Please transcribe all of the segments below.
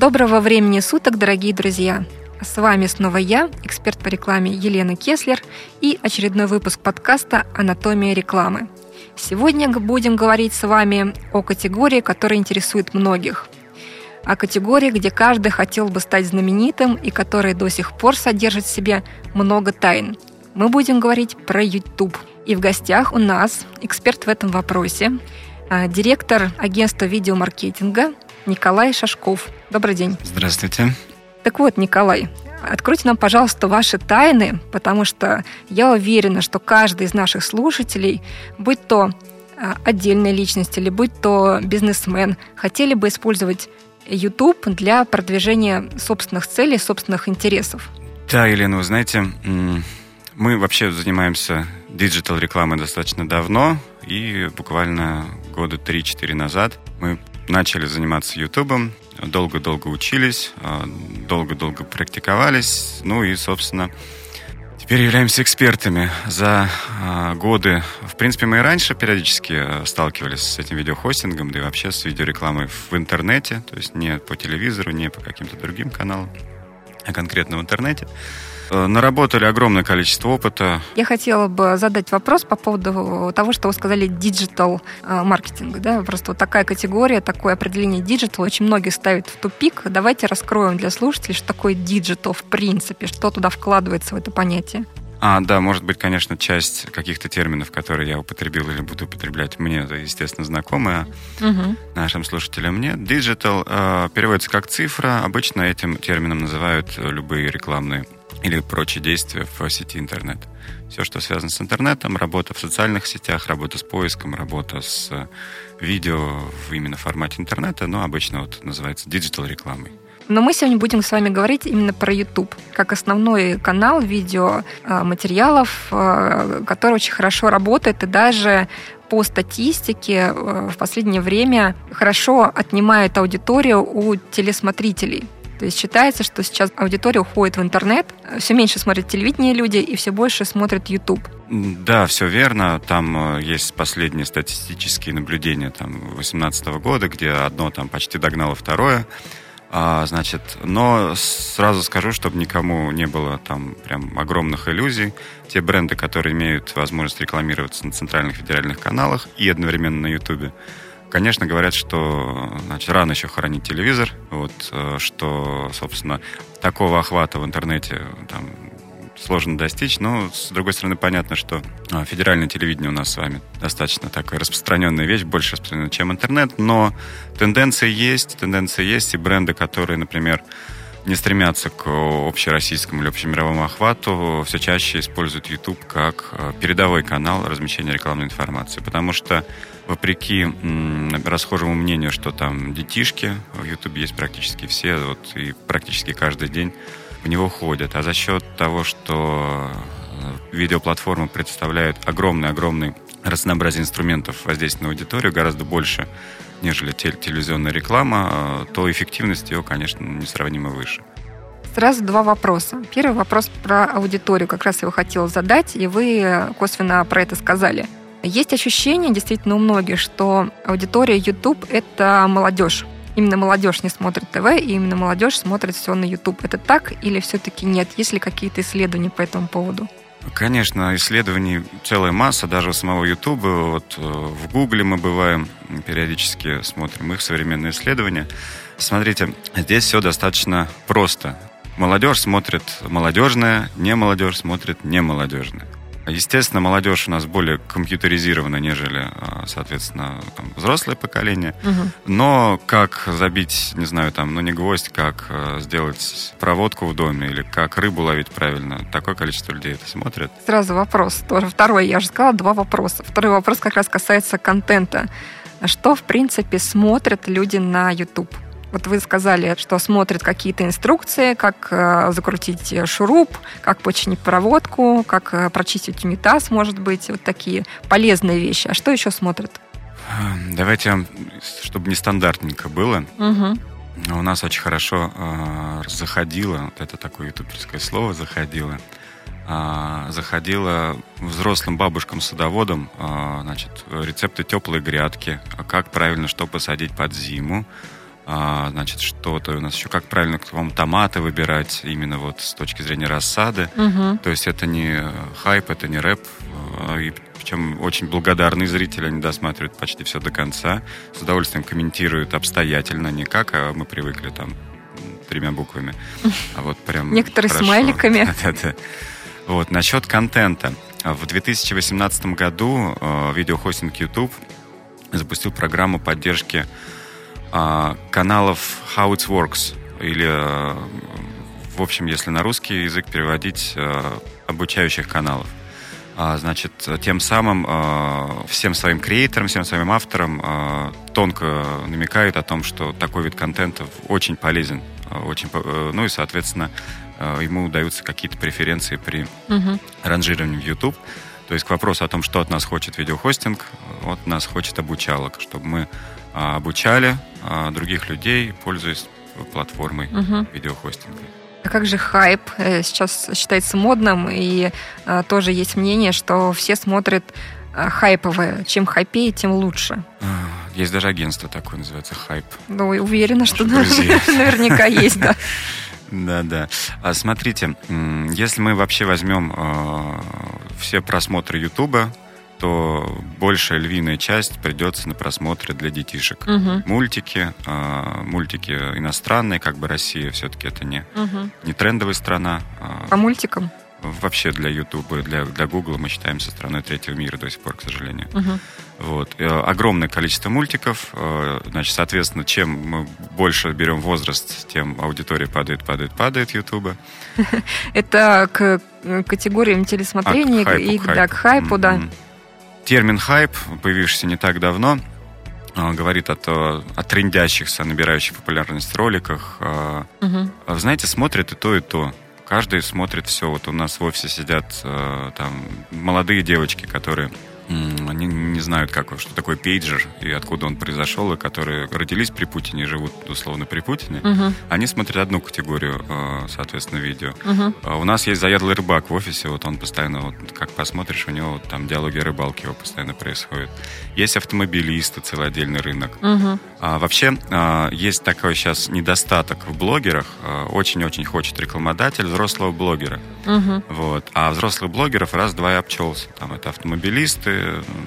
Доброго времени суток, дорогие друзья! С вами снова я, эксперт по рекламе Елена Кеслер и очередной выпуск подкаста «Анатомия рекламы». Сегодня будем говорить с вами о категории, которая интересует многих. О категории, где каждый хотел бы стать знаменитым и которая до сих пор содержит в себе много тайн. Мы будем говорить про YouTube. И в гостях у нас эксперт в этом вопросе, а, директор агентства видеомаркетинга Николай Шашков. Добрый день. Здравствуйте. Так вот, Николай, откройте нам, пожалуйста, ваши тайны, потому что я уверена, что каждый из наших слушателей, будь то а, отдельная личность или будь то бизнесмен, хотели бы использовать YouTube для продвижения собственных целей, собственных интересов. Да, Елена, вы знаете, мы вообще занимаемся digital рекламой достаточно давно, и буквально года 3-4 назад мы начали заниматься Ютубом, долго-долго учились, а, долго-долго практиковались, ну и, собственно, теперь являемся экспертами. За а, годы, в принципе, мы и раньше периодически а, сталкивались с этим видеохостингом, да и вообще с видеорекламой в интернете, то есть не по телевизору, не по каким-то другим каналам, а конкретно в интернете. Э, наработали огромное количество опыта. Я хотела бы задать вопрос по поводу того, что вы сказали digital э, маркетинг. Да? Просто вот такая категория, такое определение digital очень многие ставят в тупик. Давайте раскроем для слушателей, что такое digital в принципе, что туда вкладывается в это понятие. А, да, может быть, конечно, часть каких-то терминов, которые я употребил или буду употреблять, мне, естественно, знакомы, а угу. нашим слушателям нет. Digital э, переводится как цифра. Обычно этим термином называют любые рекламные или прочие действия в сети интернет. Все, что связано с интернетом, работа в социальных сетях, работа с поиском, работа с видео в именно формате интернета, но обычно вот называется digital рекламой. Но мы сегодня будем с вами говорить именно про YouTube, как основной канал видео а, материалов, а, который очень хорошо работает и даже по статистике в последнее время хорошо отнимает аудиторию у телесмотрителей. То есть считается, что сейчас аудитория уходит в интернет, все меньше смотрят телевидение люди и все больше смотрят YouTube. Да, все верно. Там э, есть последние статистические наблюдения там 2018 года, где одно там почти догнало второе. А, значит, но сразу скажу, чтобы никому не было там прям огромных иллюзий. Те бренды, которые имеют возможность рекламироваться на центральных федеральных каналах и одновременно на Ютубе, Конечно, говорят, что значит, рано еще хоронить телевизор, вот, э, что, собственно, такого охвата в интернете там, сложно достичь, но, с другой стороны, понятно, что а, федеральное телевидение у нас с вами достаточно такая распространенная вещь, больше распространенная, чем интернет, но тенденция есть, тенденция есть, и бренды, которые, например, не стремятся к общероссийскому или общемировому охвату, все чаще используют YouTube как э, передовой канал размещения рекламной информации. Потому что, вопреки расхожему мнению, что там детишки в YouTube есть практически все, вот, и практически каждый день в него ходят. А за счет того, что э, видеоплатформы представляют огромный-огромный разнообразие инструментов воздействия на аудиторию, гораздо больше нежели телевизионная реклама, а, то эффективность ее, конечно, несравнимо выше. Сразу два вопроса. Первый вопрос про аудиторию. Как раз я его хотела задать, и вы косвенно про это сказали. Есть ощущение, действительно, у многих, что аудитория YouTube — это молодежь. Именно молодежь не смотрит ТВ, и именно молодежь смотрит все на YouTube. Это так или все-таки нет? Есть ли какие-то исследования по этому поводу? Конечно, исследований целая масса, даже у самого Ютуба. Вот э, в Гугле мы бываем, периодически смотрим их современные исследования. Смотрите, здесь все достаточно просто. Молодежь смотрит молодежное, не молодежь смотрит не молодежное. Естественно, молодежь у нас более компьютеризирована, нежели, а, соответственно, там, взрослое поколение. Угу. Но как забить, не знаю, там, ну не гвоздь, как а, сделать проводку в доме или как рыбу ловить правильно, такое количество людей это смотрят. Сразу вопрос. Тоже второй, я же сказала, два вопроса. Второй вопрос как раз касается контента. Что, в принципе, смотрят люди на YouTube? Вот вы сказали, что смотрят какие-то инструкции, как э, закрутить шуруп, как починить проводку, как э, прочистить унитаз, может быть, вот такие полезные вещи. А что еще смотрят? Давайте, чтобы нестандартненько было. Угу. У нас очень хорошо э, заходило, вот это такое ютуберское слово заходило, э, заходило взрослым бабушкам-садоводам э, значит, рецепты теплой грядки, как правильно что посадить под зиму, А, значит, что-то у нас еще, как правильно, по томаты выбирать именно вот с точки зрения рассады. Мгм. То есть это не хайп, это не рэп. а, И причем очень благодарные зрители, они досматривают почти все до конца. С удовольствием комментируют обстоятельно, не как а мы привыкли там тремя буквами, а вот прям Некоторые хорошо. смайликами. Да-да-да. Вот, насчет контента. В 2018 году э, видеохостинг YouTube запустил программу поддержки а, каналов How It Works. Или, э, в общем, если на русский язык переводить, э, обучающих каналов. А, Значит, тем самым э, всем своим креаторам, всем своим авторам тонко намекают о том, что такой вид контента очень полезен. Очень, ну и, соответственно, ему удаются какие-то преференции при Мгм. ранжировании в YouTube. То есть к вопросу о том, что от нас хочет видеохостинг, от нас хочет обучалок, чтобы мы а, обучали а, других людей, пользуясь платформой Мгм. видеохостинга. А как же хайп? Э, Сейчас считается модным, и э, тоже есть мнение, что все смотрят э, хайповое. Чем хайпее, тем лучше. А, Есть даже агентство такое, называется Хайп. Ну, уверена, что наверняка есть, да. Да, да. А смотрите, если мы вообще возьмем э, все просмотры Ютуба, то большая львиная часть придется на просмотры для детишек. Мгм. Мультики, э, мультики иностранные, как бы Россия все-таки это не, Мгм. не трендовая страна. а По мультикам? вообще для Ютуба, для, для Гугла мы считаемся страной третьего мира до сих пор, к сожалению. Мгм. Вот. Э, Огромное количество мультиков. э, Значит, соответственно, чем мы больше берем возраст, тем аудитория падает, падает, падает Ютуба. Это к э, категориям телесмотрения А, к хайпу, и к да, к хайпу, да. Термин хайп, появившийся не так давно, э, говорит о, то- о трендящихся, набирающих популярность роликах. А Вы знаете, смотрят и то, и то. Каждый смотрит все. Вот у нас в офисе сидят там молодые девочки, которые они не знают, как, что такое пейджер и откуда он произошел, и которые родились при Путине и живут условно при Путине. Мгм. Они смотрят одну категорию, э, соответственно, видео. А У нас есть заядлый рыбак в офисе, вот он постоянно, вот, как посмотришь, у него вот там диалоги о рыбалке его постоянно происходят. Есть автомобилисты, целый отдельный рынок. Мгм. А, вообще, а, есть такой сейчас недостаток в блогерах. А, Очень-очень хочет рекламодатель взрослого блогера. Мгм. Вот. А взрослых блогеров раз-два и обчелся. Там это автомобилисты,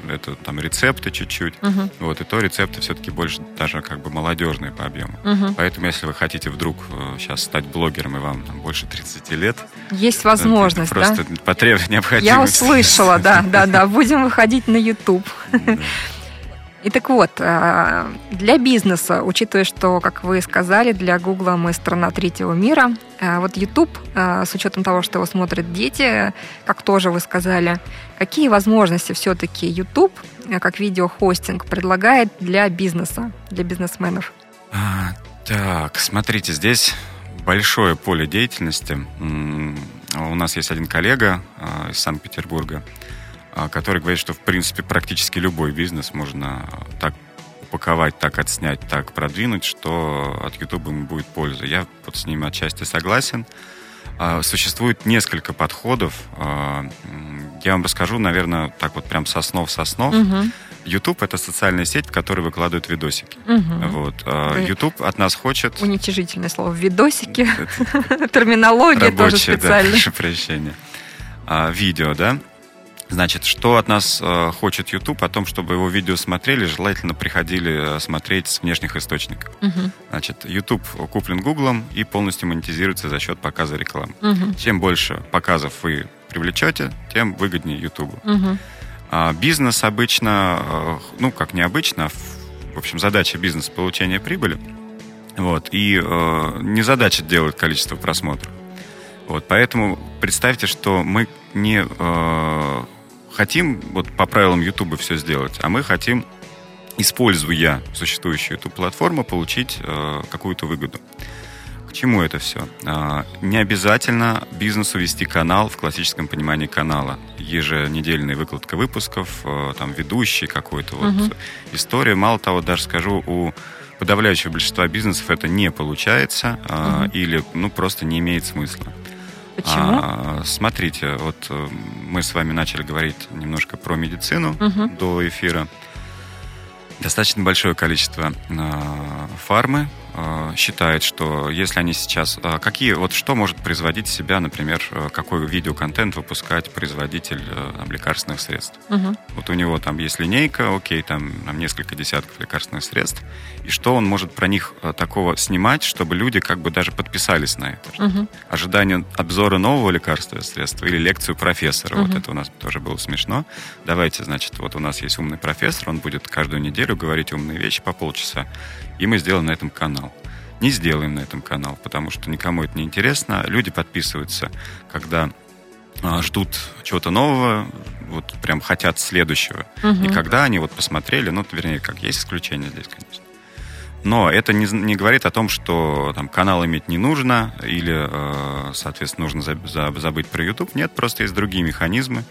это там рецепты чуть-чуть. Мгм. Вот. И то рецепты все-таки больше даже как бы молодежные по объему. Мгм. Поэтому, если вы хотите вдруг сейчас стать блогером, и вам там, больше 30 лет, Есть возможность, это да? просто потребность, необходимость. Я услышала, да, да, да. Будем выходить на YouTube. И так вот, а, для бизнеса, учитывая, что, как вы сказали, для Гугла мы страна третьего мира, а, вот YouTube, а, с учетом того, что его смотрят дети, как тоже вы сказали, какие возможности все-таки YouTube, как видеохостинг, предлагает для бизнеса, для бизнесменов? А, Так, смотрите, здесь большое поле деятельности. У нас есть один коллега из Санкт-Петербурга, который говорит, что в принципе практически любой бизнес можно так упаковать, так отснять, так продвинуть, что от YouTube ему будет польза. Я вот с ним отчасти согласен. А, Существует несколько подходов. А, Я вам расскажу, наверное, так вот прям соснов соснов. Мгм, YouTube это социальная сеть, в которой выкладывают видосики. мгм. Вот. а, Вы- YouTube от нас хочет... Уничижительное слово. Видосики, терминология тоже специально. прошу прощения. А, видео, да? Значит, что от нас э, хочет YouTube? О том, чтобы его видео смотрели, желательно приходили э, смотреть с внешних источников. Мгм, Значит, YouTube куплен Гуглом и полностью монетизируется за счет показа рекламы. мгм, Чем больше показов вы привлечете, тем выгоднее YouTube. мгм, А бизнес обычно, э, ну, как необычно, в общем, задача бизнеса – получение прибыли. Вот, и э, не задача делать количество просмотров. Вот, поэтому представьте, что мы не э, хотим вот по правилам YouTube все сделать, а мы хотим, используя существующую эту платформу, получить э, какую-то выгоду. К чему это все? А, Не обязательно бизнесу вести канал в классическом понимании канала. Еженедельная выкладка выпусков, э, там ведущий какой-то вот Мгм. история. Мало того, даже скажу, у подавляющего большинства бизнесов это не получается а, Мгм. или ну просто не имеет смысла. Почему? А, смотрите, вот э, мы с вами начали говорить немножко про медицину Мгм. до эфира. Достаточно большое количество а, фармы э, считает, что если они сейчас... Э, какие, вот что может производить себя, например, э, какой видеоконтент выпускать производитель там, лекарственных средств? Угу. Вот у него там есть линейка, окей, там, там несколько десятков лекарственных средств, и что он может про них такого снимать, чтобы люди как бы даже подписались на это? Угу. Ожидание обзора нового лекарственного средства или лекцию профессора, угу. вот это у нас тоже было смешно. Давайте, значит, вот у нас есть умный профессор, он будет каждую неделю говорить умные вещи по полчаса, и мы сделаем на этом канал. Не сделаем на этом канал, потому что никому это не интересно. Люди подписываются, когда а, ждут чего-то нового, вот прям хотят следующего. Угу. И когда они вот посмотрели, ну, вернее, как есть исключение здесь, конечно. Но это не, не говорит о том, что там, канал иметь не нужно или, э, соответственно, нужно забыть про YouTube. Нет, просто есть другие механизмы,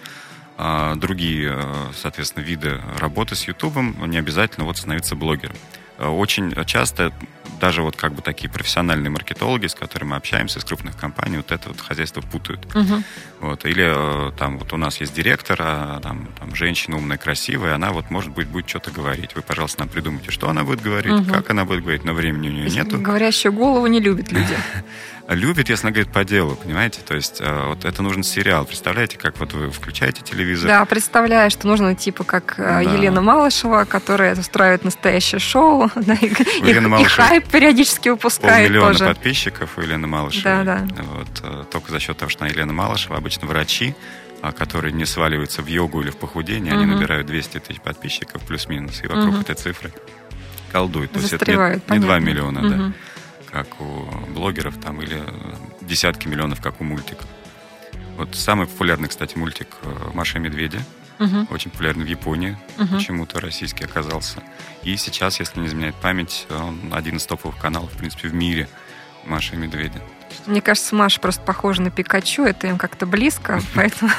э, другие, э, соответственно, виды работы с YouTube. Не обязательно вот становиться блогером. Э, очень часто даже вот как бы такие профессиональные маркетологи, с которыми мы общаемся, из крупных компаний, вот это вот хозяйство путают. Угу. Вот. Или э, там вот у нас есть директор, а, там, там женщина умная, красивая, она вот может быть будет что-то говорить. Вы, пожалуйста, нам придумайте, что она будет говорить, угу. как она будет говорить, но времени у нее нету. Говорящую голову не любят люди. любит, если она говорит по делу, понимаете? То есть э, вот это нужен сериал. Представляете, как вот вы включаете телевизор? Да, представляю, что нужно типа как э, да. Елена Малышева, которая устраивает настоящее шоу, да, и, и, Малышева, и хайп периодически выпускает полмиллиона тоже. подписчиков у Елены Малышевой. Да, да. Вот, э, только за счет того, что она Елена Малышева, обычно врачи, а, которые не сваливаются в йогу или в похудение, угу. они набирают 200 тысяч подписчиков плюс-минус, и вокруг угу. этой цифры колдуют. То есть это не, не 2 миллиона, угу. да как у блогеров, там, или десятки миллионов, как у мультиков. Вот самый популярный, кстати, мультик э, «Маша и медведя». Угу. Очень популярный в Японии, угу. почему-то российский оказался. И сейчас, если не изменяет память, он один из топовых каналов, в принципе, в мире «Маша и медведя». Мне кажется, Маша просто похожа на Пикачу, это им как-то близко, поэтому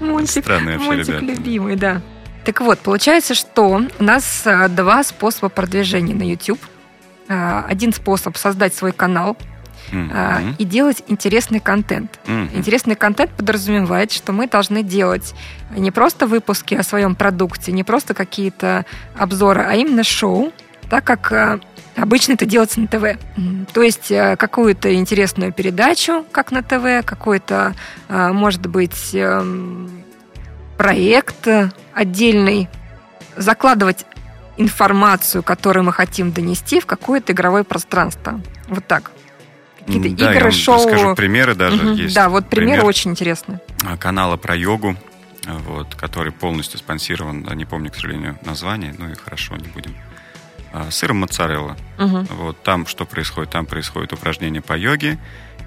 мультик, мультик любимый, да. Так вот, получается, что у нас э, два способа продвижения на YouTube. Э, один способ создать свой канал mm-hmm. и делать интересный контент. Mm-hmm. Интересный контент подразумевает, что мы должны делать не просто выпуски о своем продукте, не просто какие-то обзоры, а именно шоу, так как э, обычно это делается на ТВ. То есть какую-то интересную передачу, как на ТВ, какой-то, может быть, эм, проект отдельный, закладывать информацию, которую мы хотим донести в какое-то игровое пространство. Вот так. Какие-то да, игры, я шоу. Скажу примеры даже угу. есть. Да, вот примеры Пример очень интересны. Канала про йогу, вот, который полностью спонсирован, не помню, к сожалению, название, ну и хорошо, не будем. А, сыром моцарелла. Угу. Вот там что происходит? Там происходит упражнение по йоге,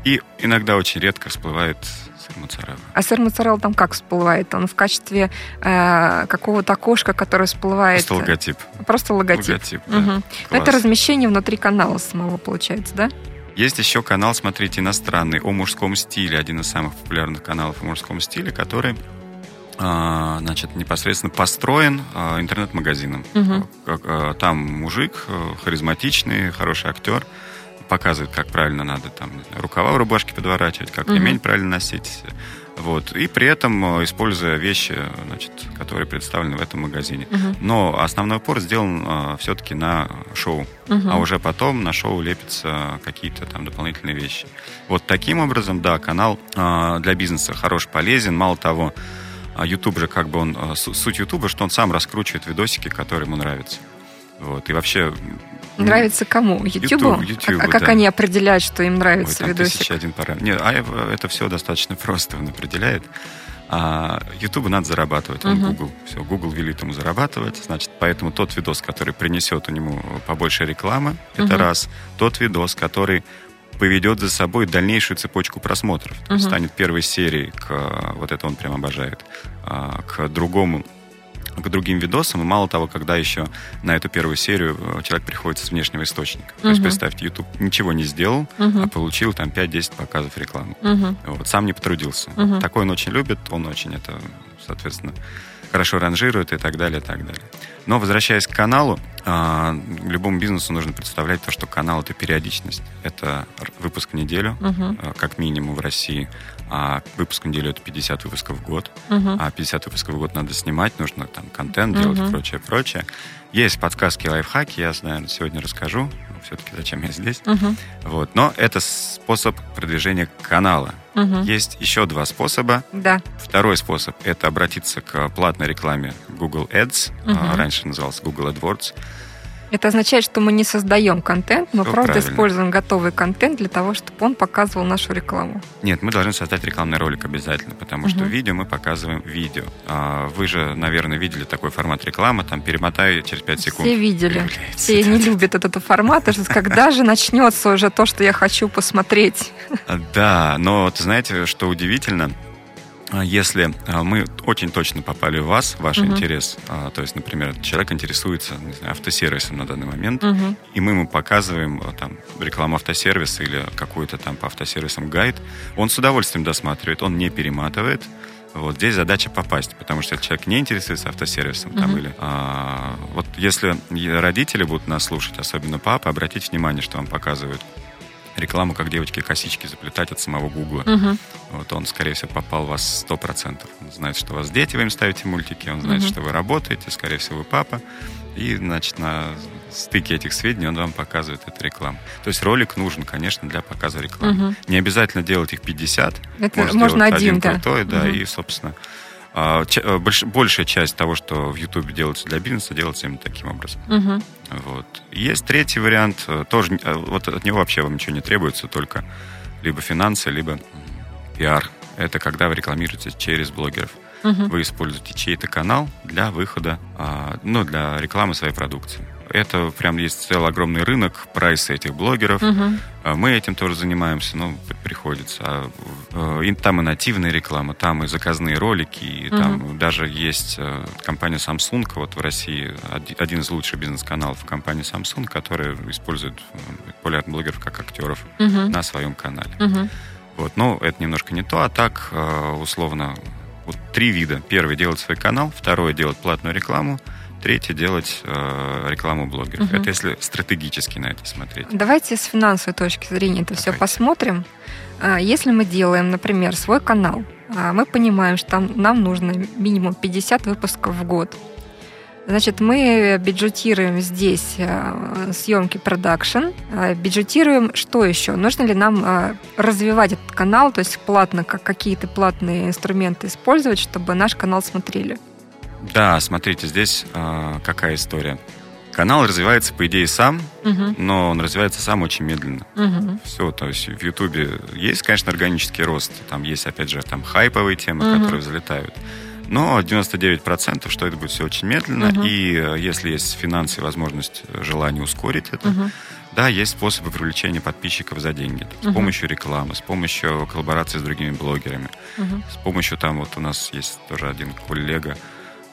и иногда очень редко всплывает сыр моцарелла. А сыр моцарелла там как всплывает? Он в качестве э, какого-то окошка, которое всплывает? Просто логотип. Просто логотип. Логотип, да. Угу. Это размещение внутри канала самого получается, да? Есть еще канал, смотрите, иностранный, о мужском стиле, один из самых популярных каналов о мужском стиле, который а, значит, непосредственно построен а, интернет-магазином. Угу. Там мужик, э, харизматичный, хороший актер, показывает, как правильно надо там рукава в рубашке подворачивать, как угу. ремень правильно носить. Вот. И при этом э, используя вещи, значит, которые представлены в этом магазине. Угу. Но основной упор сделан а, все-таки на шоу. Угу. А уже потом на шоу лепятся какие-то там дополнительные вещи. Вот таким образом, да, канал а, для бизнеса хорош, полезен. Мало того, YouTube же как бы он... Суть YouTube, что он сам раскручивает видосики, которые ему нравятся. Вот. И вообще Нравится кому? Ютубу? YouTube, а, а как да. они определяют, что им нравится Ой, там видосик? Тысяча один параметр. Нет, а это все достаточно просто он определяет. А Ютубу надо зарабатывать, он uh-huh. Google. Все, Google велит ему зарабатывать. Значит, поэтому тот видос, который принесет у него побольше рекламы, uh-huh. это раз. Тот видос, который поведет за собой дальнейшую цепочку просмотров. Uh-huh. станет первой серией к... Вот это он прям обожает. А, к другому к другим видосам. И мало того, когда еще на эту первую серию э, человек приходит с внешнего источника. Uh-huh. То есть, представьте, YouTube ничего не сделал, uh-huh. а получил там 5-10 показов рекламы. Uh-huh. Вот, сам не потрудился. Uh-huh. Такой он очень любит, он очень это, соответственно, хорошо ранжирует и так далее, и так далее. Но возвращаясь к каналу, а, любому бизнесу нужно представлять то, что канал это периодичность. Это выпуск в неделю, uh-huh. как минимум в России. А выпуск в неделю это 50 выпусков в год. Uh-huh. А 50 выпусков в год надо снимать, нужно там контент делать uh-huh. и прочее, прочее. Есть подсказки, лайфхаки, я, наверное, сегодня расскажу все-таки зачем я здесь. Мгм. Вот. Но это способ продвижения канала. Мгм. Есть еще два способа. Да. Второй способ – это обратиться к платной рекламе Google Ads. А, Раньше назывался Google AdWords. Это означает, что мы не создаем контент, мы Всё просто правильно. используем готовый контент для того, чтобы он показывал нашу рекламу. Нет, мы должны создать рекламный ролик обязательно, потому что Мгм. видео мы показываем видео. А, Вы же, наверное, видели такой формат рекламы, там перемотаю через 5 секунд. Все видели. появляется. Все не любят этот формат. Что Когда же начнется уже то, что я хочу посмотреть? Да, но вот знаете, что удивительно? А, Если а, мы очень точно попали в вас, ваш Мгм. интерес, а, то есть, например, человек интересуется знаю, автосервисом на данный момент, Мгм. и мы ему показываем там рекламу автосервиса или какой-то там по автосервисам гайд, он с удовольствием досматривает, он не перематывает. Вот здесь задача попасть, потому что если человек не интересуется автосервисом, там Мгм. или а, вот если родители будут нас слушать, особенно папа, обратите внимание, что вам показывают рекламу, как девочки косички заплетать от самого Гугла. Мгм. Вот он, скорее всего, попал в вас сто процентов. Он знает, что у вас дети, вы им ставите мультики, он знает, Мгм. что вы работаете, скорее всего, вы папа. И, значит, на стыке этих сведений он вам показывает эту рекламу. То есть ролик нужен, конечно, для показа рекламы. Мгм. Не обязательно делать их 50. Это Можно можно сделать один, да. крутой, да, Мгм. и, собственно, а, больш- большая часть того, что в Ютубе делается для бизнеса, делается именно таким образом. Мгм. Вот. Есть третий вариант, э, тоже э, вот от него вообще вам ничего не требуется, только либо финансы, либо пиар. Это когда вы рекламируете через блогеров. Мгм. Вы используете чей-то канал для выхода, а, ну, для рекламы своей продукции. Это прям есть целый огромный рынок, прайсы этих блогеров. А Мы этим тоже занимаемся, но п- приходится. А, э, и там и нативная реклама, там и заказные ролики, и там даже есть э, компания Samsung, вот в России оди- один из лучших бизнес-каналов компании Samsung, который использует э, популярных блогеров как актеров Мгм. на своем канале. Мгм. Вот, но это немножко не то, а так, условно, вот три вида. Первый делать свой канал, второй делать платную рекламу, третий делать э, рекламу блогеров. Мгм. Это если стратегически на это смотреть. Давайте с финансовой точки зрения это все Давайте. посмотрим. А, Если мы делаем, например, свой канал, а, мы понимаем, что нам нужно минимум 50 выпусков в год. Значит, мы бюджетируем здесь а, съемки продакшн, а, бюджетируем что еще? Нужно ли нам развивать этот канал, то есть платно, как какие-то платные инструменты использовать, чтобы наш канал смотрели? Да, смотрите, здесь э, какая история. Канал развивается, по идее, сам, Мгм. но он развивается сам очень медленно. Мгм. Все, то есть в Ютубе есть, конечно, органический рост. Там есть, опять же, там хайповые темы, Мгм. которые взлетают. Но 99% что это будет все очень медленно. Мгм. И э, если есть финансы возможность, э, желание ускорить это, Мгм. да, есть способы привлечения подписчиков за деньги. С Мгм. помощью рекламы, с помощью коллаборации с другими блогерами. Мгм. С помощью там вот у нас есть тоже один коллега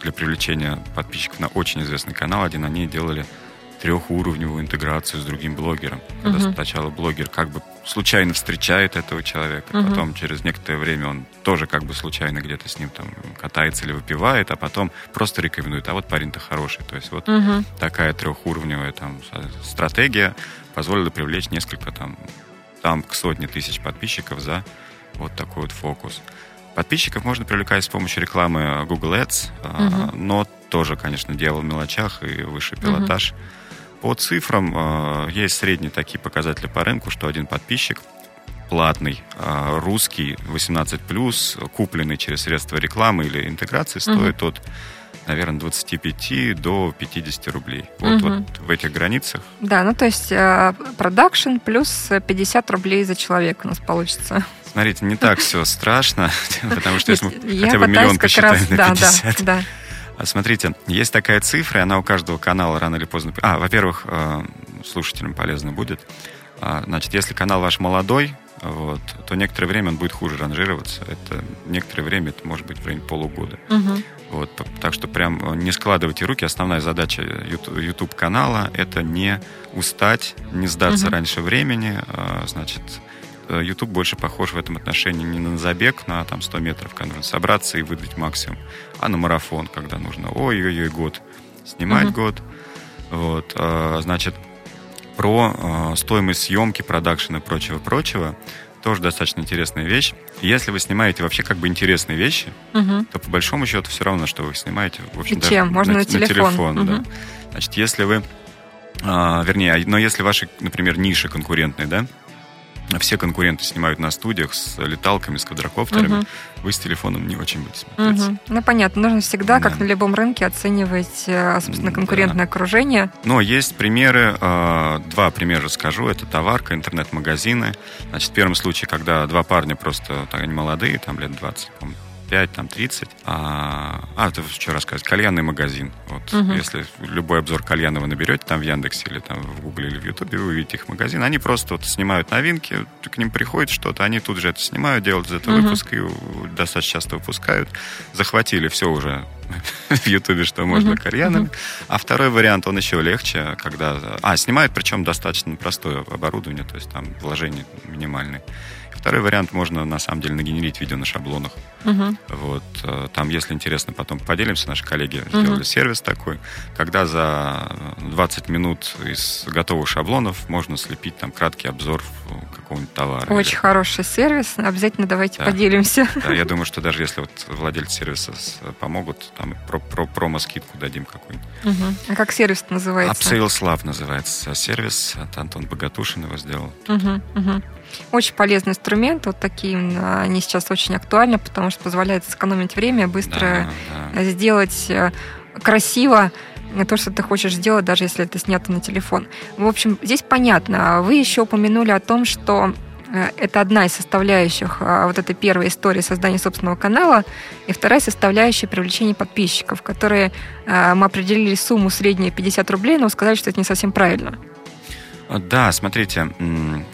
для привлечения подписчиков на очень известный канал. Один они делали трехуровневую интеграцию с другим блогером. Когда Мгм. сначала блогер как бы случайно встречает этого человека, Мгм. потом через некоторое время он тоже как бы случайно где-то с ним там катается или выпивает, а потом просто рекомендует, а вот парень-то хороший. То есть вот Мгм. такая трехуровневая там с- стратегия позволила привлечь несколько там, там к сотне тысяч подписчиков за вот такой вот фокус. Подписчиков можно привлекать с помощью рекламы Google Ads, Мгм. но тоже, конечно, дело в мелочах и высший пилотаж. По цифрам а, есть средние такие показатели по рынку, что один подписчик платный, а, русский, 18+, купленный через средства рекламы или интеграции, стоит от, наверное, 25 до 50 рублей. Вот, Мгм. вот в этих границах. Да, ну то есть э, продакшн плюс 50 рублей за человека у нас получится. Смотрите, не так все страшно, потому что если мы хотя бы миллион посчитаем на да, 50. Да, да. А Смотрите, есть такая цифра, и она у каждого канала рано или поздно... А, во-первых, э, слушателям полезно будет. А, Значит, если канал ваш молодой, вот, то некоторое время он будет хуже ранжироваться. Это некоторое время, это может быть в районе полугода. Мгм. Вот, так что прям э, не складывайте руки. Основная задача YouTube канала это не устать, не сдаться Мгм. раньше времени. А, Значит, э, YouTube больше похож в этом отношении не на забег на там 100 метров, когда нужно собраться и выдать максимум, а на марафон, когда нужно ой-ой-ой год снимать Мгм. год. Вот, а, значит, про э, стоимость съемки, продакшена и прочего-прочего тоже достаточно интересная вещь. Если вы снимаете вообще как бы интересные вещи, Мгм. то по большому счету все равно, что вы снимаете. В общем, И чем? Можно на телефон. да. Мгм. Значит, если вы А, вернее, но если ваши, например, ниши конкурентные, да, все конкуренты снимают на студиях с леталками, с квадрокоптерами. Угу. Вы с телефоном не очень будете смотреться. Угу. Ну, понятно. Нужно всегда, да. как на любом рынке, оценивать, э, собственно, конкурентное да. окружение. Но есть примеры. Э, два примера расскажу. Это товарка, интернет-магазины. Значит, в первом случае, когда два парня просто, они молодые, там лет 20, по 25, там 30. А, а это что рассказать? Кальянный магазин. Вот, угу. Если любой обзор кальяна вы наберете там в Яндексе или там в Гугле или в Ютубе, вы увидите их магазин. Они просто вот снимают новинки, к ним приходит что-то, они тут же это снимают, делают из этого угу. выпуск и достаточно часто выпускают. Захватили все уже в Ютубе, что можно uh-huh. кальянами. Uh-huh. А второй вариант, он еще легче, когда... А, снимают, причем достаточно простое оборудование, то есть там вложения минимальные. Второй вариант можно на самом деле нагенерить видео на шаблонах. Угу. Вот э, там, если интересно, потом поделимся. Наши коллеги сделали угу. сервис такой, когда за 20 минут из готовых шаблонов можно слепить там краткий обзор какого-нибудь товара. Очень или... хороший сервис. Обязательно давайте да. поделимся. Да, я думаю, что даже если вот владельцы сервиса помогут, там про, про промо-скидку дадим какую-нибудь. Угу. А как сервис называется? Upsales Lab называется сервис. Это Антон Богатушин его сделал. Угу, угу. Очень полезный инструмент. Вот такие они сейчас очень актуальны, потому что позволяет сэкономить время, быстро да, да. сделать э, красиво то, что ты хочешь сделать, даже если это снято на телефон. В общем, здесь понятно. Вы еще упомянули о том, что э, это одна из составляющих э, вот этой первой истории создания собственного канала, и вторая составляющая привлечения подписчиков, которые мы определили сумму среднюю 50 рублей, но сказали, что это не совсем правильно. Да, смотрите,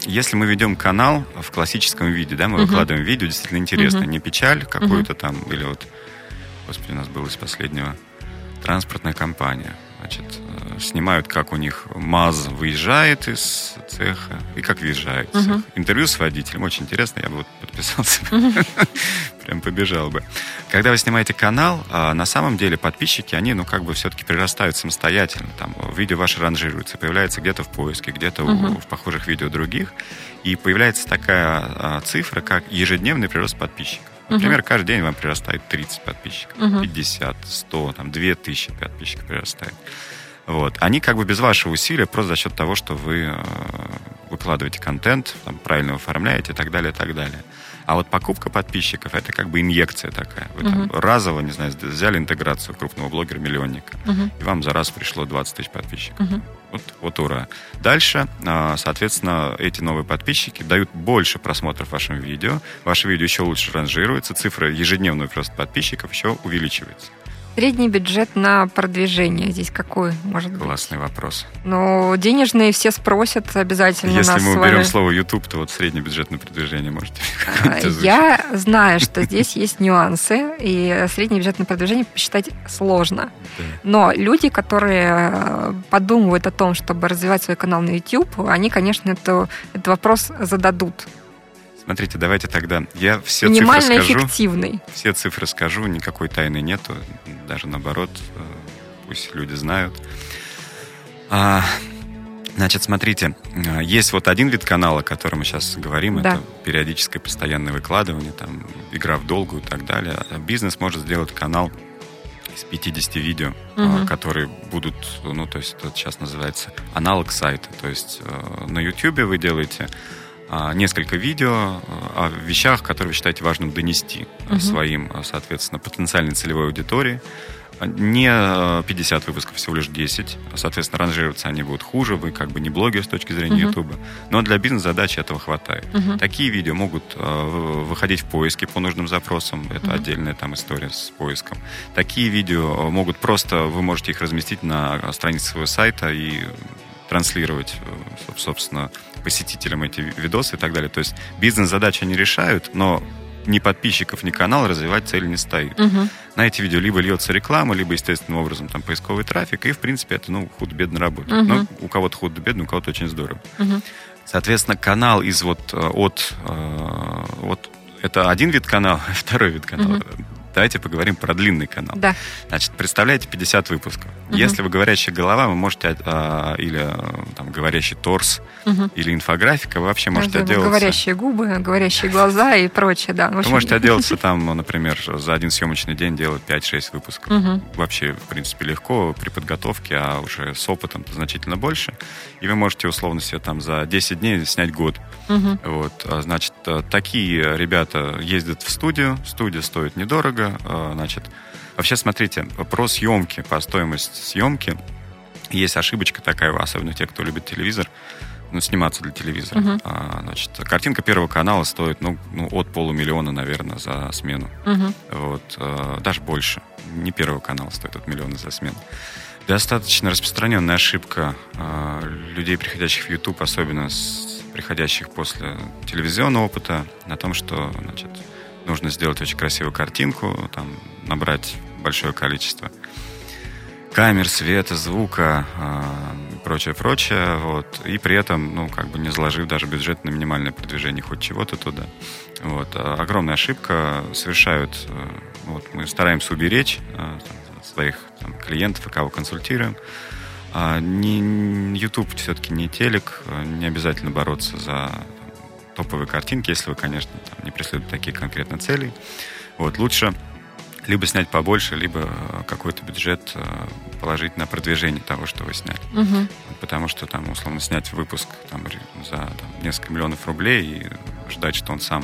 если мы ведем канал в классическом виде, да, мы uh-huh. выкладываем видео, действительно интересно, uh-huh. не печаль какую-то uh-huh. там, или вот, господи, у нас было из последнего, транспортная компания. Значит, снимают, как у них МАЗ выезжает из цеха и как въезжает. Uh-huh. Интервью с водителем. Очень интересно, я бы вот подписался. Uh-huh. Прям побежал бы. Когда вы снимаете канал, а, на самом деле подписчики, они, ну, как бы все-таки прирастают самостоятельно. Там видео ваше ранжируется, появляется где-то в поиске, где-то uh-huh. в похожих видео других. И появляется такая а, цифра, как ежедневный прирост подписчиков. Например, uh-huh. каждый день вам прирастает 30 подписчиков, uh-huh. 50, 100, там, 2000 подписчиков прирастает. Вот. Они как бы без вашего усилия, просто за счет того, что вы э, выкладываете контент, там, правильно оформляете и так далее, и так далее. А вот покупка подписчиков это как бы инъекция такая. Вы uh-huh. там разово, не знаю, взяли интеграцию крупного блогера-миллионника, uh-huh. и вам за раз пришло 20 тысяч подписчиков. Uh-huh. Вот, вот ура. Дальше, а, соответственно, эти новые подписчики дают больше просмотров вашим видео, ваше видео еще лучше ранжируется, цифра ежедневного прироста подписчиков еще увеличивается. Средний бюджет на продвижение здесь какой может быть? Классный вопрос. Ну, денежные все спросят обязательно Если нас мы уберем слово YouTube, то вот средний бюджет на продвижение можете а, Я знаю, что здесь есть нюансы, и средний бюджет на продвижение посчитать сложно. Но люди, которые э, подумывают о том, чтобы развивать свой канал на YouTube, они, конечно, это, этот вопрос зададут. Смотрите, давайте тогда я все цифры скажу. эффективный. Все цифры скажу, никакой тайны нету, даже наоборот, э, пусть люди знают. А, значит, смотрите, э, есть вот один вид канала, о котором мы сейчас говорим, да. это периодическое постоянное выкладывание, там, игра в долгую и так далее. Бизнес может сделать канал из 50 видео, угу. которые будут, ну, то есть это сейчас называется аналог сайта. То есть э, на YouTube вы делаете а, несколько видео а, о вещах, которые вы считаете важным донести угу. своим, соответственно, потенциальной целевой аудитории. Не 50 выпусков, всего лишь 10. Соответственно, ранжироваться они будут хуже. Вы как бы не блогер с точки зрения uh YouTube. Но для бизнес-задачи этого хватает. uh Такие видео могут выходить в поиске по нужным запросам. Это uh отдельная там история с поиском. Такие видео могут просто, вы можете их разместить на странице своего сайта и транслировать, собственно, посетителям эти видосы и так далее. То есть бизнес-задачи они решают, но ни подписчиков, ни канал развивать цель не стоит. Угу. На эти видео либо льется реклама, либо естественным образом там поисковый трафик, и в принципе это ну худо-бедно работает. Угу. Но у кого-то худо-бедно, у кого-то очень здорово. Угу. Соответственно, канал из вот э, от, э, от это один вид канала, второй вид канала. Угу давайте поговорим про длинный канал. Да. Значит, представляете 50 выпусков. Угу. Если вы говорящая голова, вы можете, а, или там, говорящий торс, угу. или инфографика, вы вообще можете отделаться... Говорящие губы, говорящие глаза и прочее, да. Общем... Вы можете отделаться там, например, за один съемочный день делать 5-6 выпусков. Угу. Вообще, в принципе, легко при подготовке, а уже с опытом значительно больше. И вы можете, условно, себе там за 10 дней снять год. Угу. Вот, а, значит, такие ребята ездят в студию, студия стоит недорого, а, значит, Вообще, смотрите, про съемки, по стоимости съемки, есть ошибочка такая, особенно те, кто любит телевизор, ну, сниматься для телевизора. Uh-huh. А, значит, картинка Первого канала стоит, ну, ну, от полумиллиона, наверное, за смену. Uh-huh. Вот, а, даже больше. Не Первого канала стоит от миллиона за смену. Достаточно распространенная ошибка а, людей, приходящих в YouTube, особенно с, приходящих после телевизионного опыта, на том, что, значит, нужно сделать очень красивую картинку, там, набрать большое количество камер, света, звука, э, прочее, прочее, вот, и при этом, ну, как бы не заложив даже бюджет на минимальное продвижение хоть чего-то туда. Вот, а огромная ошибка совершают, э, вот, мы стараемся уберечь э, своих там, клиентов и кого консультируем. А не, YouTube все-таки не телек, не обязательно бороться за там, топовые картинки, если вы, конечно, там, не преследуете такие конкретно цели. Вот, лучше либо снять побольше, либо э, какой-то бюджет э, положить на продвижение того, что вы сняли. Угу. Потому что там, условно, снять выпуск там, за там, несколько миллионов рублей и ждать, что он сам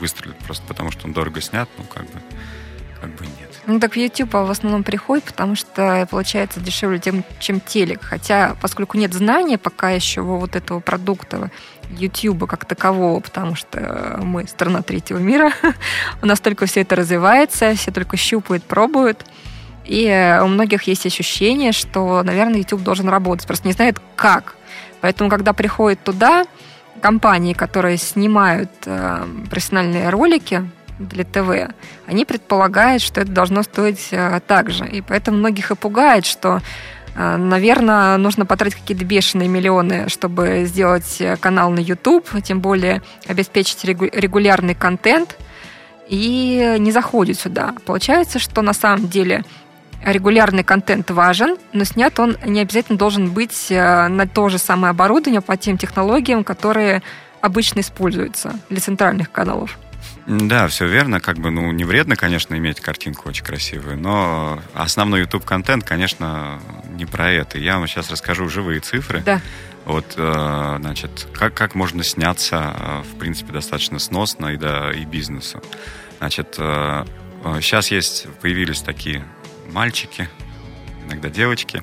выстрелит просто потому, что он дорого снят, ну, как бы, как бы нет. Ну, так в YouTube в основном приходит, потому что получается дешевле, тем, чем телек. Хотя, поскольку нет знания пока еще вот этого продукта, YouTube как такового, потому что мы страна третьего мира, у нас только все это развивается, все только щупают, пробуют. И у многих есть ощущение, что, наверное, YouTube должен работать, просто не знает как. Поэтому, когда приходит туда компании, которые снимают э, профессиональные ролики для ТВ, они предполагают, что это должно стоить э, так же. И поэтому многих и пугает, что а, Наверное, нужно потратить какие-то бешеные миллионы, чтобы сделать э, канал на YouTube, тем более обеспечить регулярный контент, и не заходит сюда. Получается, что на самом деле регулярный контент важен, но снят он не обязательно должен быть э, на то же самое оборудование по тем технологиям, которые обычно используются для центральных каналов. Да, все верно. Как бы, ну, не вредно, конечно, иметь картинку очень красивую, но основной YouTube-контент, конечно, не про это. Я вам сейчас расскажу живые цифры. Да. Вот, э, значит, как, как можно сняться, э, в принципе, достаточно сносно и, да, и бизнесу. Значит, сейчас э, есть, появились такие мальчики, иногда девочки,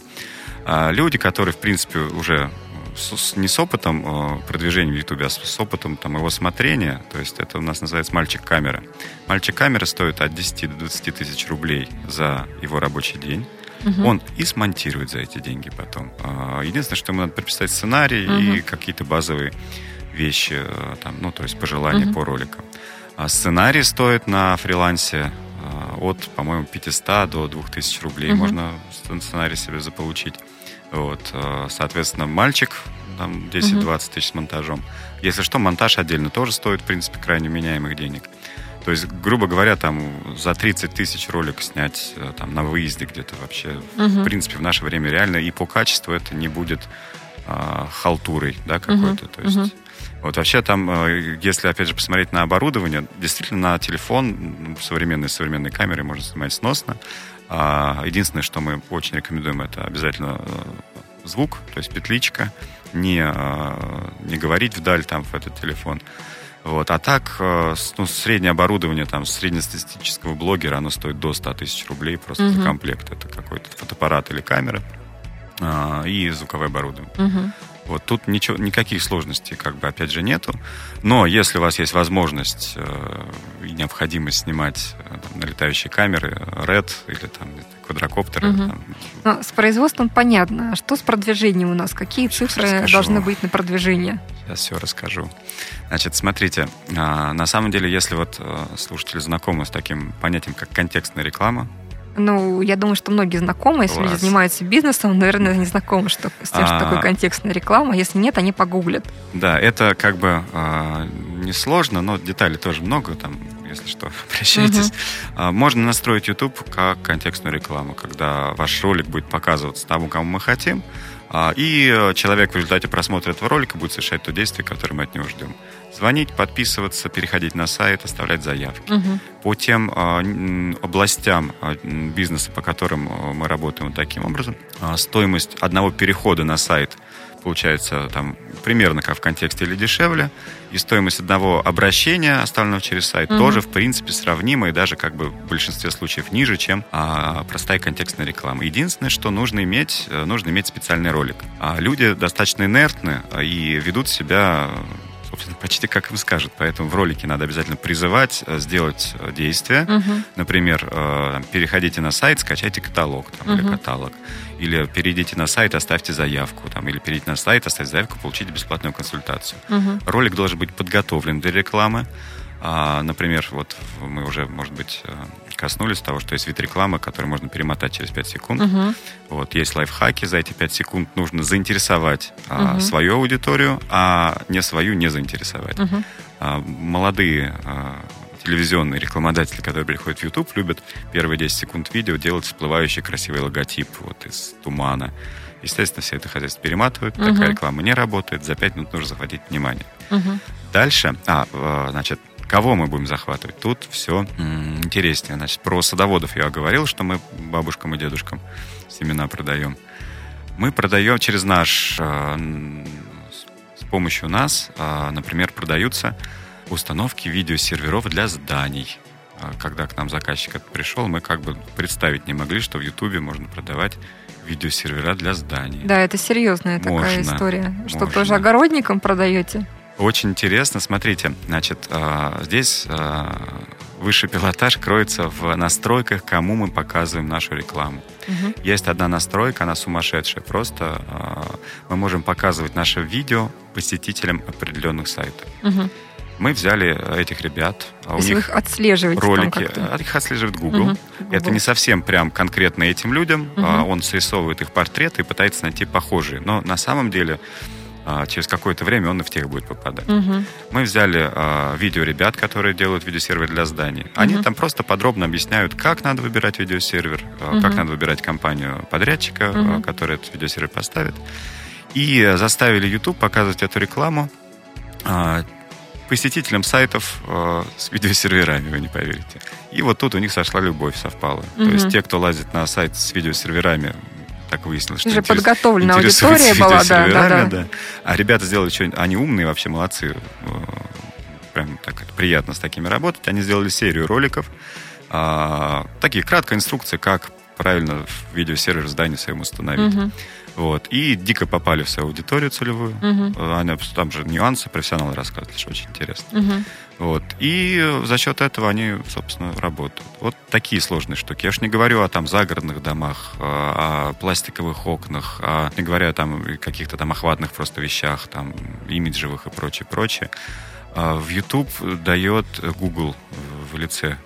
люди, которые, в принципе, уже с, не с опытом э, продвижения в Ютубе, а с, с опытом там, его смотрения. То есть это у нас называется мальчик-камера. Мальчик-камера стоит от 10 до 20 тысяч рублей за его рабочий день. Угу. Он и смонтирует за эти деньги потом. Э, единственное, что ему надо прописать сценарий угу. и какие-то базовые вещи, э, там, ну, то есть пожелания угу. по роликам. А сценарий стоит на фрилансе от, по-моему, 500 до 2000 рублей. Угу. Можно сценарий себе заполучить. Вот, э, соответственно, мальчик, там 10-20 тысяч с монтажом. Если что, монтаж отдельно тоже стоит, в принципе, крайне меняемых денег. То есть, грубо говоря, там за 30 тысяч ролик снять э, там, на выезде где-то вообще, угу. в принципе, в наше время реально. И по качеству это не будет а, халтурой, да, какой-то. Угу. То есть, угу. вот вообще там, э, если, опять же, посмотреть на оборудование, действительно на телефон, современные современные камеры можно снимать сносно. А, единственное, что мы очень рекомендуем, это обязательно э, звук, то есть петличка, не, э, не говорить вдаль там в этот телефон. Вот. А так, э, ну, среднее оборудование там среднестатистического блогера, оно стоит до 100 тысяч рублей просто угу. за комплект. Это какой-то фотоаппарат или камера а, и звуковое оборудование. Угу. Вот тут ничего, никаких сложностей, как бы, опять же, нету. Но если у вас есть возможность э, и необходимость снимать э, там, на летающие камеры, RED или там квадрокоптеры. Угу. Там... Ну, с производством понятно. А что с продвижением у нас? Какие цифры расскажу. должны быть на продвижение? Сейчас все расскажу. Значит, смотрите, э, на самом деле, если вот э, слушатели знакомы с таким понятием, как контекстная реклама, ну, я думаю, что многие знакомы, если люди занимаются бизнесом, наверное, не знакомы что, с тем, а... что такое контекстная реклама. Если нет, они погуглят. Да, это как бы э, несложно, но деталей тоже много. Там если что, обращайтесь. Угу. Можно настроить YouTube как контекстную рекламу, когда ваш ролик будет показываться тому, кому мы хотим, и человек в результате просмотра этого ролика будет совершать то действие, которое мы от него ждем. Звонить, подписываться, переходить на сайт, оставлять заявки. Угу. По тем э, областям э, бизнеса, по которым мы работаем таким образом, э, стоимость одного перехода на сайт – получается там примерно как в контексте или дешевле, и стоимость одного обращения, оставленного через сайт, угу. тоже в принципе сравнима и даже как бы в большинстве случаев ниже, чем а, простая контекстная реклама. Единственное, что нужно иметь, э, нужно иметь специальный ролик. А люди достаточно инертны а, и ведут себя собственно, почти как им скажут. Поэтому в ролике надо обязательно призывать э, сделать э, действие. Угу. Например, э, переходите на сайт, скачайте каталог там, угу. или каталог. Или перейдите на сайт, оставьте заявку. Там, или перейдите на сайт, оставьте заявку, получите бесплатную консультацию. Угу. Ролик должен быть подготовлен для рекламы. А, например, вот мы уже, может быть, коснулись того, что есть вид рекламы, который можно перемотать через 5 секунд. Uh-huh. Вот, есть лайфхаки, за эти 5 секунд нужно заинтересовать uh-huh. а, свою аудиторию, а не свою не заинтересовать. Uh-huh. А, молодые а, телевизионные рекламодатели, которые приходят в YouTube, любят первые 10 секунд видео делать всплывающий красивый логотип вот из тумана. Естественно, все это хозяйство перематывают, uh-huh. такая реклама не работает, за 5 минут нужно захватить внимание. Uh-huh. Дальше, а, значит, Кого мы будем захватывать? Тут все интереснее. Значит, про садоводов я говорил, что мы бабушкам и дедушкам семена продаем. Мы продаем через наш, э, с помощью нас, э, например, продаются установки видеосерверов для зданий. А когда к нам заказчик пришел, мы как бы представить не могли, что в Ютубе можно продавать видеосервера для зданий. Да, это серьезная такая можно, история. Что можно. тоже огородникам продаете? Очень интересно. Смотрите, значит, а, здесь а, высший пилотаж кроется в настройках, кому мы показываем нашу рекламу. Угу. Есть одна настройка, она сумасшедшая. Просто а, мы можем показывать наше видео посетителям определенных сайтов. Угу. Мы взяли этих ребят. То у них вы их отслеживаете ролики. Их отслеживает Google. Угу. Google. Это не совсем прям конкретно этим людям. Угу. Он срисовывает их портреты и пытается найти похожие. Но на самом деле а, через какое-то время он и в тех будет попадать. Угу. Мы взяли а, видео ребят, которые делают видеосервер для зданий. Они угу. там просто подробно объясняют, как надо выбирать видеосервер, угу. как надо выбирать компанию подрядчика, угу. которая этот видеосервер поставит. И заставили YouTube показывать эту рекламу посетителям сайтов э, с видеосерверами, вы не поверите. И вот тут у них сошла любовь, совпала. Угу. То есть те, кто лазит на сайт с видеосерверами, так выяснилось, что Уже интерес, подготовленная аудитория была, да, да, да, да. А ребята сделали что они умные вообще, молодцы. Э, прям так приятно с такими работать. Они сделали серию роликов. А, такие краткая инструкция, как правильно в видеосервер здания своем установить. Угу. Вот. И дико попали в свою аудиторию целевую. Угу. Они, там же нюансы профессионалы рассказывали, что очень интересно. Угу. Вот. И за счет этого они, собственно, работают. Вот такие сложные штуки. Я уж не говорю о там загородных домах, о пластиковых окнах, о, не говоря там каких-то там охватных просто вещах, там имиджевых и прочее, прочее. А в YouTube дает Google в лице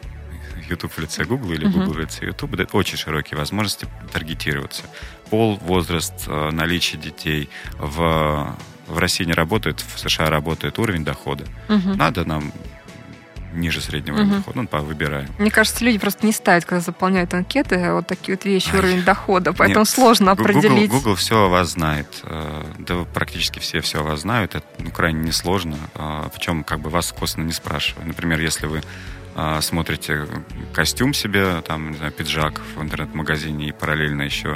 YouTube в лице Google или Google uh-huh. в лице YouTube дает очень широкие возможности таргетироваться. Пол, возраст, э, наличие детей в в России не работает, в США работает уровень дохода. Угу. Надо нам ниже среднего угу. дохода, ну, выбираем. Мне кажется, люди просто не ставят, когда заполняют анкеты, вот такие вот вещи, Ай. уровень дохода, поэтому Нет, сложно определить. Google, Google все о вас знает, э, да практически все все о вас знают, это ну, крайне несложно, э, причем как бы вас косвенно не спрашивая. Например, если вы э, смотрите костюм себе, там, не знаю, пиджак в интернет-магазине и параллельно еще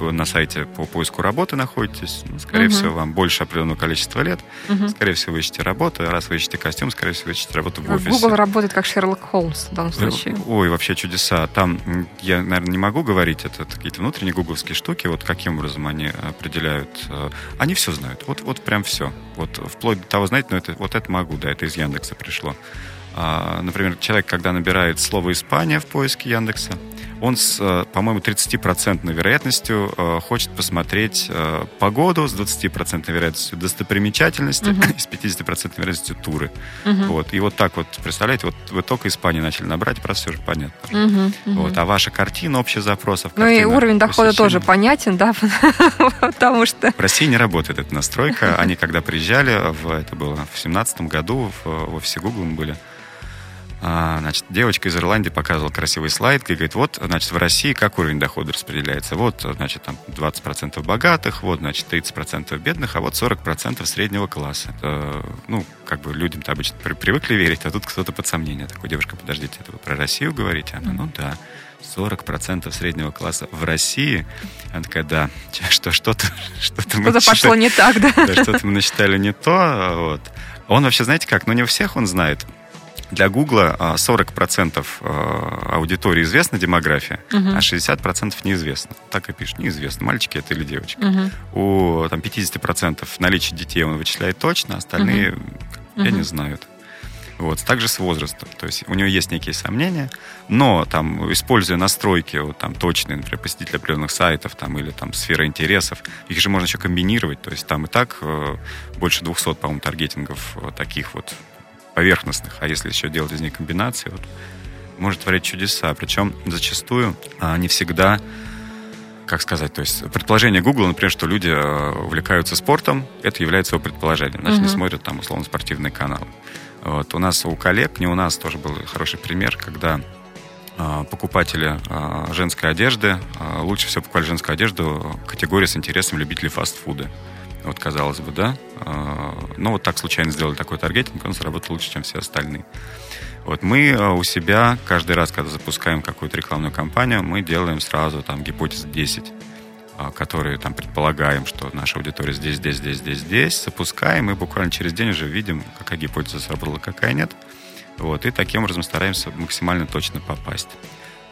на сайте по поиску работы находитесь, ну, скорее угу. всего, вам больше определенного количества лет. Угу. Скорее всего, вы ищете работу. Раз вы ищете костюм, скорее всего, вы ищете работу в офисе. Google работает как Шерлок Холмс в данном случае. Ой, вообще чудеса. Там, я, наверное, не могу говорить, это какие-то внутренние гугловские штуки, вот каким образом они определяют. Э, они все знают. Вот, вот прям все. Вот вплоть до того, знаете, ну это, вот это могу, да, это из Яндекса пришло. А, например, человек, когда набирает слово «Испания» в поиске Яндекса, он с, э, по-моему, 30% вероятностью э, хочет посмотреть э, погоду, с 20% вероятностью достопримечательности uh-huh. и с 50% вероятностью туры. Uh-huh. Вот. И вот так вот, представляете, вот вы только Испанию начали набрать, просто все же понятно. Uh-huh. Uh-huh. Вот. А ваша картина, общий запросов... Ну и уровень дохода тоже понятен, да, потому что... В России не работает эта настройка. Они когда приезжали, в, это было в 2017 году, в, в офисе Google мы были, значит, девочка из Ирландии показывала красивый слайд и говорит, вот, значит, в России как уровень дохода распределяется. Вот, значит, там 20% богатых, вот, значит, 30% бедных, а вот 40% среднего класса. Это, ну, как бы людям-то обычно привыкли верить, а тут кто-то под сомнение. Такой, девушка, подождите, это вы про Россию говорите? Она, ну да. 40% среднего класса в России. Она такая, да, что, что-то, что-то мы Что-то пошло не так, да? да что-то мы насчитали не то. Вот. Он вообще, знаете как, ну не у всех он знает. Для Гугла 40% а, аудитории известна демография, uh-huh. а 60% неизвестно. Так и пишет, неизвестно, мальчики это или девочки. Uh-huh. У там, 50% наличие детей он вычисляет точно, остальные, uh-huh. я не знаю. Вот. Также с возрастом. То есть у него есть некие сомнения, но там, используя настройки вот, там, точные, например, посетителя определенных сайтов там, или там, сфера интересов, их же можно еще комбинировать. То есть там и так э, больше 200, по-моему, таргетингов э, таких вот поверхностных. А если еще делать из них комбинации, вот, может творить чудеса. Причем зачастую а, не всегда как сказать, то есть предположение Google, например, что люди э, увлекаются спортом, это является его предположением, значит, uh-huh. не смотрят там условно спортивные каналы. Вот. У нас у коллег, не у нас тоже был хороший пример, когда э, покупатели э, женской одежды э, лучше всего покупали женскую одежду категории с интересом любителей фастфуда. Вот, казалось бы, да. Э, но вот так случайно сделали такой таргетинг, он сработал лучше, чем все остальные. Вот мы у себя каждый раз, когда запускаем какую-то рекламную кампанию, мы делаем сразу там гипотез 10 а, которые там предполагаем, что наша аудитория здесь, здесь, здесь, здесь, здесь, запускаем и буквально через день уже видим, какая гипотеза сработала, какая нет. Вот, и таким образом стараемся максимально точно попасть.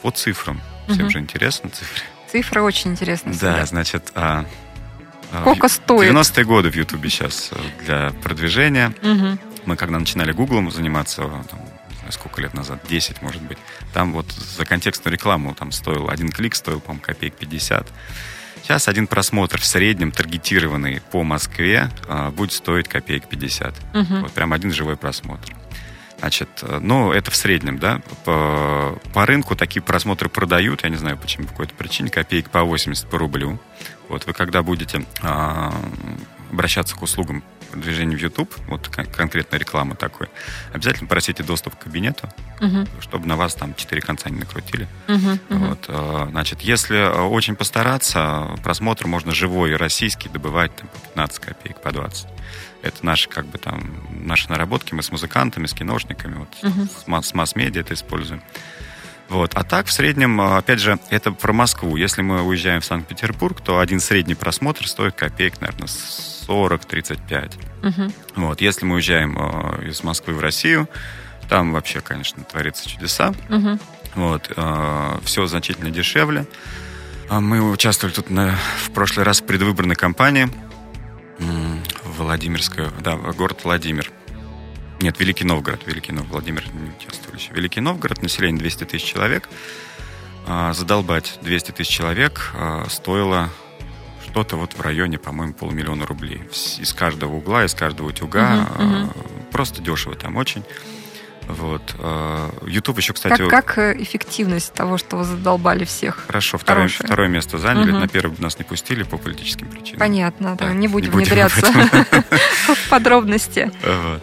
По цифрам. Всем угу. же интересно цифры. Цифры очень интересны. Да, значит... А, Сколько стоит? 90-е годы в Ютубе сейчас э, для продвижения. Угу. Мы когда начинали Гуглом заниматься, там, сколько лет назад, 10, может быть, там вот за контекстную рекламу там стоил, один клик стоил, по-моему, копеек 50. Сейчас один просмотр в среднем таргетированный по Москве а, будет стоить копеек 50. Угу. Вот прям один живой просмотр. Значит, э, ну, это в среднем, да. По, по рынку такие просмотры продают, я не знаю почему, по какой-то причине, копеек по 80 по рублю. Вот вы когда будете а, обращаться к услугам продвижения в YouTube, вот конкретно реклама такой, обязательно просите доступ к кабинету, угу. чтобы на вас там четыре конца не накрутили. Угу, вот, э, значит, если э, очень постараться, просмотр можно живой российский добывать там, по 15 копеек, по 20. Это наши, как бы там, наши наработки, мы с музыкантами, с киношниками, вот, угу. с, с масс-медиа это используем. Вот. А так, в среднем, э, опять же, это про Москву. Если мы уезжаем в Санкт-Петербург, то один средний просмотр стоит копеек, наверное, 40-35. Угу. Вот. Если мы уезжаем э, из Москвы в Россию, там вообще, конечно, творится чудеса. Угу. Вот. Э, все значительно дешевле. А мы участвовали тут на, в прошлый раз в предвыборной кампании. Владимирская, да, город Владимир. Нет, Великий Новгород. Великий Новгород. Владимир не участвовал еще. Великий Новгород, население 200 тысяч человек. А, задолбать 200 тысяч человек а, стоило что-то вот в районе, по-моему, полмиллиона рублей. Из каждого угла, из каждого утюга. Угу, угу. Просто дешево там очень. Вот. Э, YouTube еще, кстати... Как, как э, эффективность того, что вы задолбали всех? Хорошо, второе, второе место заняли. Угу. На первое нас не пустили по политическим причинам. Понятно, да. да не будем, не внедряться в подробности.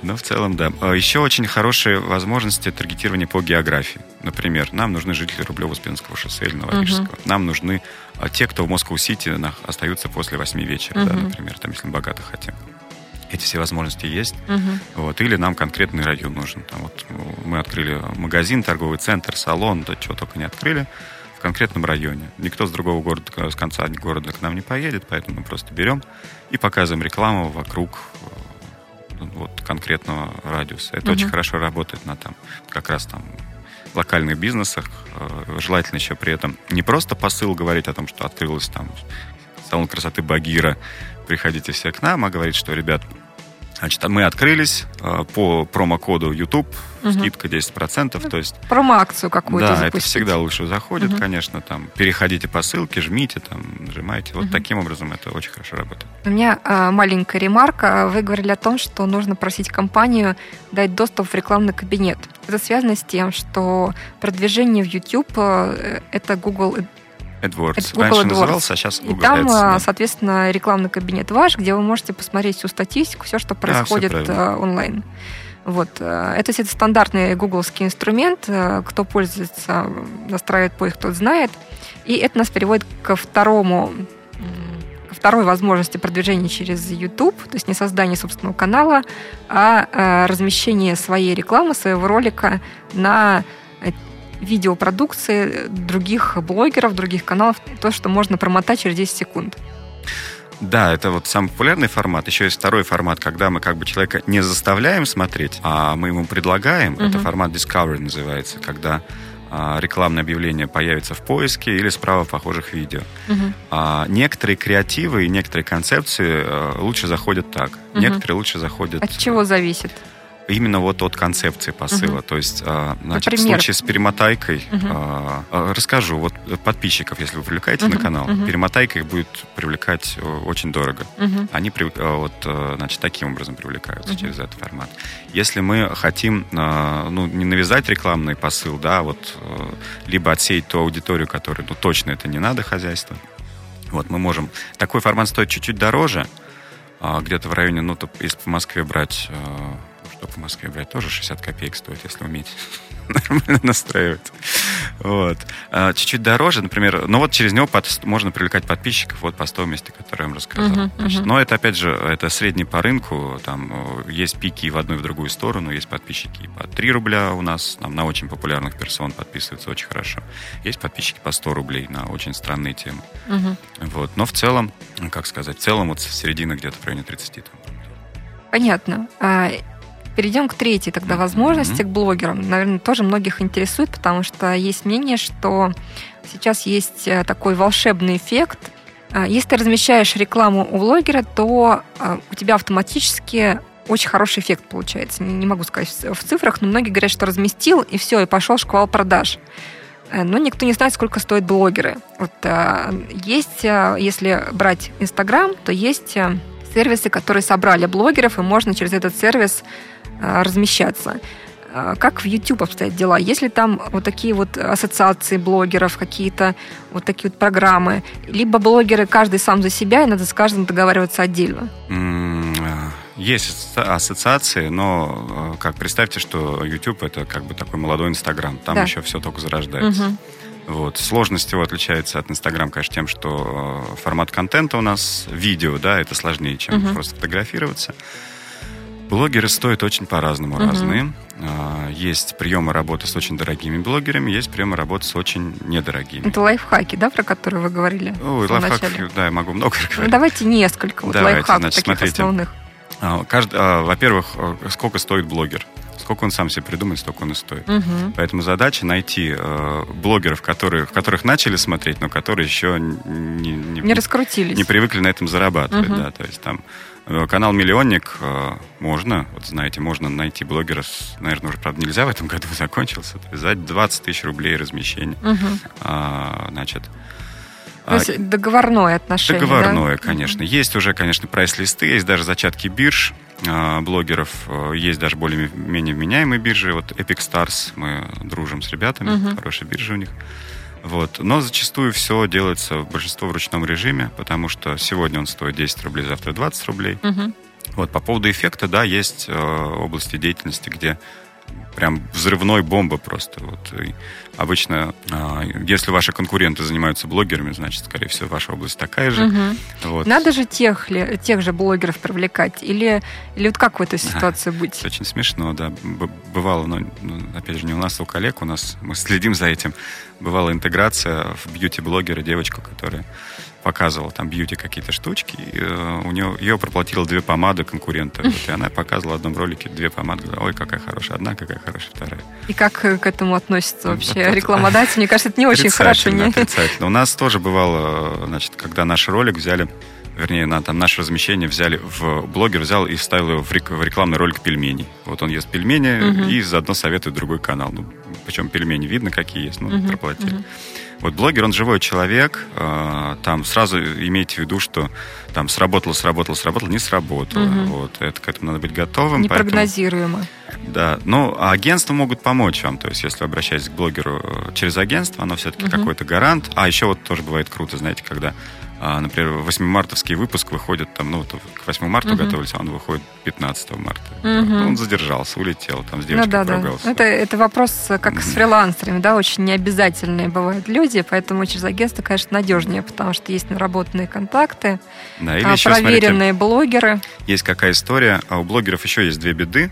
Но в целом, да. А еще очень хорошие возможности таргетирования по географии. Например, нам нужны жители Рублево-Успенского шоссе или Новорижского. Нам нужны а, те, кто в Москву-Сити остаются после 8 вечера, например, там, если мы богато хотим эти все возможности есть. Угу. Вот. Или нам конкретный район нужен. Там вот мы открыли магазин, торговый центр, салон, да чего только не открыли в конкретном районе. Никто с другого города, с конца города к нам не поедет, поэтому мы просто берем и показываем рекламу вокруг э, вот, конкретного радиуса. Это угу. очень хорошо работает на там как раз там локальных бизнесах. Э, желательно еще при этом не просто посыл говорить о том, что открылось там салон красоты Багира, приходите все к нам, а говорит, что, ребят, Значит, мы открылись э, по промокоду YouTube, угу. скидка 10%, ну, то есть... Промо-акцию какую-то Да, запустить. это всегда лучше заходит, угу. конечно, там, переходите по ссылке, жмите, там, нажимайте. Вот угу. таким образом это очень хорошо работает. У меня э, маленькая ремарка. Вы говорили о том, что нужно просить компанию дать доступ в рекламный кабинет. Это связано с тем, что продвижение в YouTube э, это Google AdWords. Google Раньше AdWords. назывался, а сейчас Google И там, Ads, да. соответственно, рекламный кабинет ваш, где вы можете посмотреть всю статистику, все, что происходит да, все онлайн. Вот. Э, это, это стандартный гугловский инструмент. Э, кто пользуется, настраивает поиск, тот знает. И это нас переводит ко второму ко второй возможности продвижения через YouTube, то есть не создание собственного канала, а э, размещение своей рекламы, своего ролика на видеопродукции других блогеров, других каналов, то, что можно промотать через 10 секунд. Да, это вот самый популярный формат. Еще есть второй формат, когда мы как бы человека не заставляем смотреть, а мы ему предлагаем. Угу. Это формат Discovery называется, когда а, рекламное объявление появится в поиске или справа похожих видео. Угу. А, некоторые креативы и некоторые концепции а, лучше заходят так. Угу. Некоторые лучше заходят... От чего зависит? Именно вот от концепции посыла. Угу. То есть, а, значит, в случае с перемотайкой угу. расскажу. Вот подписчиков, если вы привлекаете угу. на канал, угу. перемотайка их будет привлекать очень дорого. Угу. Они вот, значит, таким образом привлекаются угу. через этот формат. Если мы хотим, ну, не навязать рекламный посыл, да, вот либо отсеять ту аудиторию, которой, ну, точно это не надо хозяйство, вот, мы можем... Такой формат стоит чуть-чуть дороже, где-то в районе, ну, если по Москве брать что в Москве, блядь, тоже 60 копеек стоит, если уметь нормально настраивать. Вот. А, чуть-чуть дороже, например, ну вот через него под, можно привлекать подписчиков вот по стоимости, которую я вам рассказал. Uh-huh, uh-huh. Но это, опять же, это средний по рынку, там э, есть пики в одну и в другую сторону, есть подписчики по 3 рубля у нас, там на очень популярных персон подписываются очень хорошо. Есть подписчики по 100 рублей на очень странные темы. Uh-huh. Вот. Но в целом, как сказать, в целом вот середина где-то в районе 30. Там. Понятно. Перейдем к третьей тогда возможности, mm-hmm. к блогерам. Наверное, тоже многих интересует, потому что есть мнение, что сейчас есть э, такой волшебный эффект. А, если ты размещаешь рекламу у блогера, то а, у тебя автоматически очень хороший эффект получается. Не могу сказать в цифрах, но многие говорят, что разместил, и все, и пошел шквал продаж. Э, но никто не знает, сколько стоят блогеры. Вот э, есть, если брать Инстаграм, то есть сервисы, которые собрали блогеров, и можно через этот сервис Э, размещаться. Э, как в YouTube обстоят дела? Есть ли там вот такие вот ассоциации блогеров, какие-то вот такие вот программы? Либо блогеры каждый сам за себя, и надо с каждым договариваться отдельно? Э, есть ассоциации, но как представьте, что YouTube это как бы такой молодой Инстаграм. Там да. еще все только зарождается. Угу. Вот. Сложность его отличается от Инстаграм, конечно, тем, что формат контента у нас видео, да, это сложнее, чем угу. просто фотографироваться. Блогеры стоят очень по-разному, угу. разные. А, есть приемы работы с очень дорогими блогерами, есть приемы работы с очень недорогими. Это лайфхаки, да, про которые вы говорили? Ой, лайфхак, да, я могу много говорить. Ну, давайте несколько вот давайте, лайфхаков значит, таких смотрите. основных. А, каждый, а, во-первых, сколько стоит блогер? Сколько он сам себе придумает, столько он и стоит. Угу. Поэтому задача найти э, блогеров, которые, в которых начали смотреть, но которые еще не, не, не раскрутились. Не привыкли на этом зарабатывать. Угу. Да, то есть там Э, канал «Миллионник» э, можно, вот знаете, можно найти блогера, с, наверное, уже, правда, нельзя в этом году, закончился, за 20 тысяч рублей размещение. Угу. А, значит, то есть а, договорное отношение, Договорное, да? конечно. Угу. Есть уже, конечно, прайс-листы, есть даже зачатки бирж а, блогеров, э, есть даже более-менее вменяемые биржи. Вот Epic Stars, мы дружим с ребятами, угу. хорошая биржа у них. Вот. Но зачастую все делается большинство в ручном режиме, потому что сегодня он стоит 10 рублей, завтра 20 рублей. Угу. Вот по поводу эффекта, да, есть э, области деятельности, где прям взрывной бомба просто. Вот. И обычно, а, если ваши конкуренты занимаются блогерами, значит, скорее всего, ваша область такая же. Угу. Вот. Надо же тех, ли, тех же блогеров привлекать? Или, или вот как в этой ситуации а, быть? Это очень смешно, да. Бывало, но, ну, опять же, не у нас, а у коллег, у нас, мы следим за этим. Бывала интеграция в бьюти-блогера, девочку, которая показывала там бьюти какие-то штучки, и, э, у нее ее проплатила две помады конкурента. Вот, и она показывала в одном ролике две помады. Ой, какая хорошая одна, какая хорошая вторая. И как к этому относится вообще вот, рекламодатель? Мне кажется, это не очень хорошо. Не? Отрицательно. У нас тоже бывало, значит, когда наш ролик взяли вернее, на там наше размещение взяли в блогер взял и вставил его в, рек, в рекламный ролик пельменей. Вот он ест пельмени угу. и заодно советует другой канал. Ну, причем пельмени видно, какие есть, ну, угу. проплатили. Угу. Вот блогер, он живой человек, э, там сразу имейте в виду, что там сработало, сработало, сработало, не сработало. Угу. Вот, это к этому надо быть готовым. Непрогнозируемо. Поэтому, да, ну, а агентства могут помочь вам, то есть если вы обращаетесь к блогеру э, через агентство, оно все-таки угу. какой-то гарант. А еще вот тоже бывает круто, знаете, когда а, например, 8 мартовский выпуск выходит там, ну, вот к 8 марта угу. готовились, а он выходит 15 марта. Угу. Он задержался, улетел, там с девочкой ну, да, поругался. Да. Это, это вопрос э, как с фрилансерами, да, очень необязательные бывают люди, поэтому через агентство, конечно, надежнее, потому что есть наработанные контакты, да, или а, еще, проверенные смотрите, блогеры. Есть какая история, а у блогеров еще есть две беды.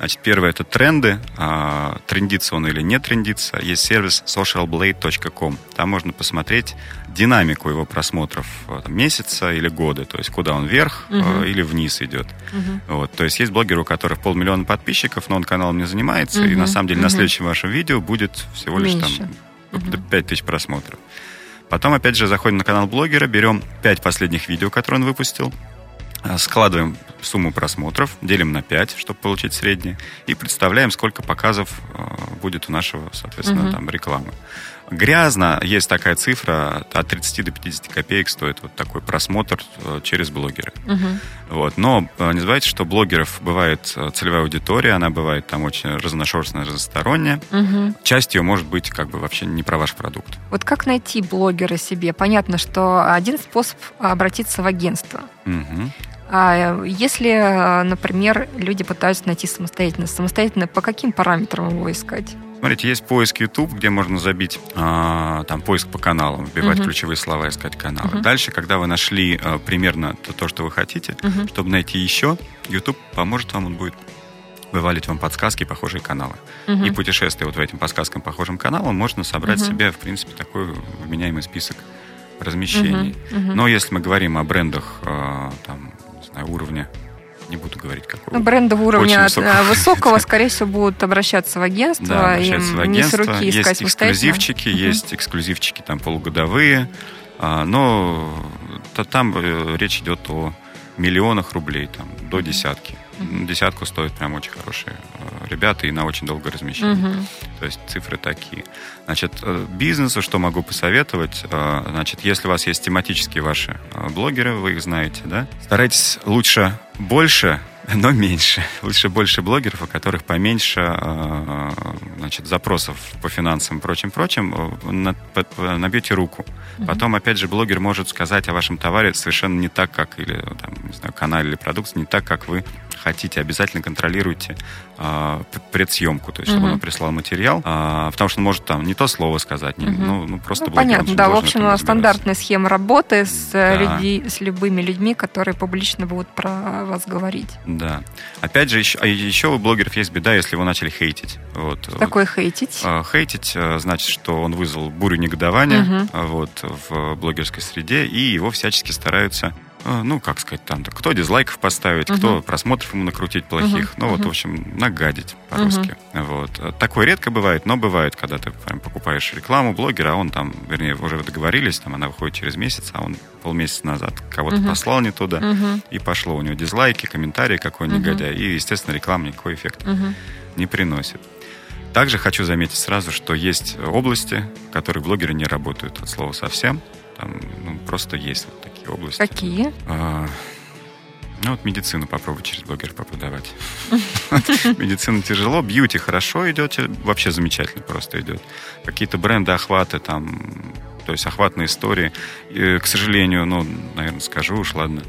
Значит, первое это тренды, а, трендится он или не трендится. Есть сервис socialblade.com. Там можно посмотреть динамику его просмотров а, там, месяца или года, то есть куда он вверх uh-huh. или вниз идет. Uh-huh. Вот, то есть есть блогеры, у которых полмиллиона подписчиков, но он каналом не занимается, uh-huh. и на самом деле uh-huh. на следующем вашем видео будет всего лишь Меньше. там uh-huh. 5000 просмотров. Потом, опять же, заходим на канал блогера, берем 5 последних видео, которые он выпустил, складываем сумму просмотров, делим на 5, чтобы получить среднее, и представляем, сколько показов э, будет у нашего, соответственно, угу. там рекламы. Грязно, есть такая цифра, от 30 до 50 копеек стоит вот такой просмотр э, через блогера. Угу. Вот. Но не забывайте, что блогеров бывает целевая аудитория, она бывает там очень разношерстная, разносторонняя. Угу. Часть ее может быть как бы вообще не про ваш продукт. Вот как найти блогера себе? Понятно, что один способ обратиться в агентство. Угу. А если, например, люди пытаются найти самостоятельно, самостоятельно по каким параметрам его искать? Смотрите, есть поиск YouTube, где можно забить а, там поиск по каналам, вбивать uh-huh. ключевые слова, искать каналы. Uh-huh. Дальше, когда вы нашли а, примерно то, то, что вы хотите, uh-huh. чтобы найти еще, YouTube поможет вам, он будет вывалить вам подсказки, похожие каналы. Uh-huh. И путешествия вот в этим подсказкам, похожим каналам, можно собрать uh-huh. себе, в принципе, такой вменяемый список размещений. Uh-huh. Uh-huh. Но если мы говорим о брендах, а, там, уровня не буду говорить какого. Брендового уровня высокого. высокого, скорее всего, будут обращаться в агентство. Да, обращаться в агентство. Не с руки есть эксклюзивчики, uh-huh. есть эксклюзивчики там полугодовые, а, но то, там э, речь идет о миллионах рублей, там, до десятки. Десятку стоят прям очень хорошие э, ребята и на очень долгое размещение. Uh-huh. То есть цифры такие. Значит, э, бизнесу что могу посоветовать? Значит, если у вас есть тематические ваши блогеры, вы их знаете, да, старайтесь лучше больше но меньше. Лучше больше блогеров, у которых поменьше э, значит, запросов по финансам и прочим-прочим. Э, набьете руку. Потом, опять же, блогер может сказать о вашем товаре совершенно не так, как, или, там, не знаю, канале или продукции, не так, как вы хотите. Обязательно контролируйте э, предсъемку, то есть, чтобы он прислал материал, потому что он может там не то слово сказать, не, ну, ну, просто ну, Понятно, да, в общем, стандартная схема работы с, да. люди, с любыми людьми, которые публично будут про вас говорить. Да. Опять же, еще, а еще у блогеров есть беда, если его начали хейтить. Вот. Такое хейтить? Хейтить э, значит, что он вызвал бурю негодования угу. вот, в блогерской среде, и его всячески стараются ну, как сказать, там, кто дизлайков поставить, uh-huh. кто просмотров ему накрутить плохих, uh-huh. ну, вот, uh-huh. в общем, нагадить по-русски. Uh-huh. Вот. Такое редко бывает, но бывает, когда ты прям покупаешь рекламу блогера, а он там, вернее, уже договорились, там, она выходит через месяц, а он полмесяца назад кого-то uh-huh. послал не туда, uh-huh. и пошло у него дизлайки, комментарии, какой uh-huh. негодяй, и, естественно, реклама никакой эффект uh-huh. не приносит. Также хочу заметить сразу, что есть области, в которых блогеры не работают от слова совсем. Там ну, просто есть вот такие области. Какие? А, ну, вот медицину попробуй через блогера продавать. Медицина тяжело, бьюти хорошо идет, вообще замечательно просто идет. Какие-то бренды, охваты там, то есть охватные истории. И, к сожалению, ну, наверное, скажу уж, ладно,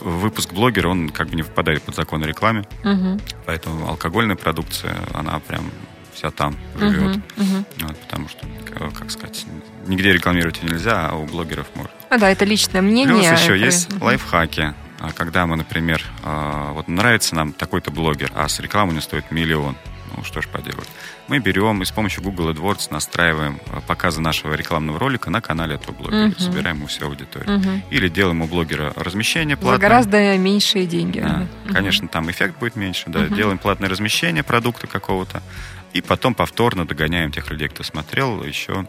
выпуск блогера, он как бы не попадает под закон о рекламе, поэтому алкогольная продукция, она прям вся там живет. Вот, потому что, как сказать, нигде рекламировать нельзя, а у блогеров можно. А, да, это личное мнение. Плюс еще это... есть угу. лайфхаки. А когда мы, например, а, вот нравится нам такой-то блогер, а с рекламой не стоит миллион. Ну, что ж поделать. Мы берем и с помощью Google AdWords настраиваем а, показы нашего рекламного ролика на канале этого блогера. Угу. Собираем ему всю аудиторию. Угу. Или делаем у блогера размещение платное. За гораздо меньшие деньги. Да. Угу. Конечно, там эффект будет меньше. Да. Угу. Делаем платное размещение продукта какого-то. И потом повторно догоняем тех людей, кто смотрел, еще,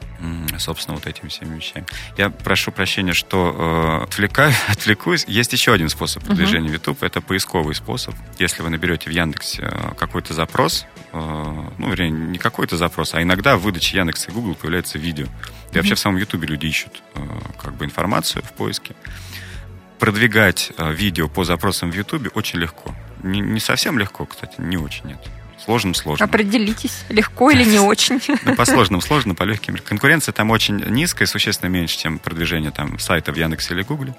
собственно, вот этими всеми вещами. Я прошу прощения, что э, отвлекаю, отвлекусь. Есть еще один способ продвижения uh-huh. в YouTube. Это поисковый способ. Если вы наберете в Яндексе э, какой-то запрос, э, ну, вернее, не какой-то запрос, а иногда в выдаче Яндекса и Google появляется видео. И вообще в самом YouTube люди ищут э, как бы информацию в поиске. Продвигать э, видео по запросам в YouTube очень легко. Не, не совсем легко, кстати, не очень нет сложным сложно. Определитесь, легко или не очень. Ну, по сложным сложно, по легким. Конкуренция там очень низкая, существенно меньше, чем продвижение там сайта в Яндексе или Гугле.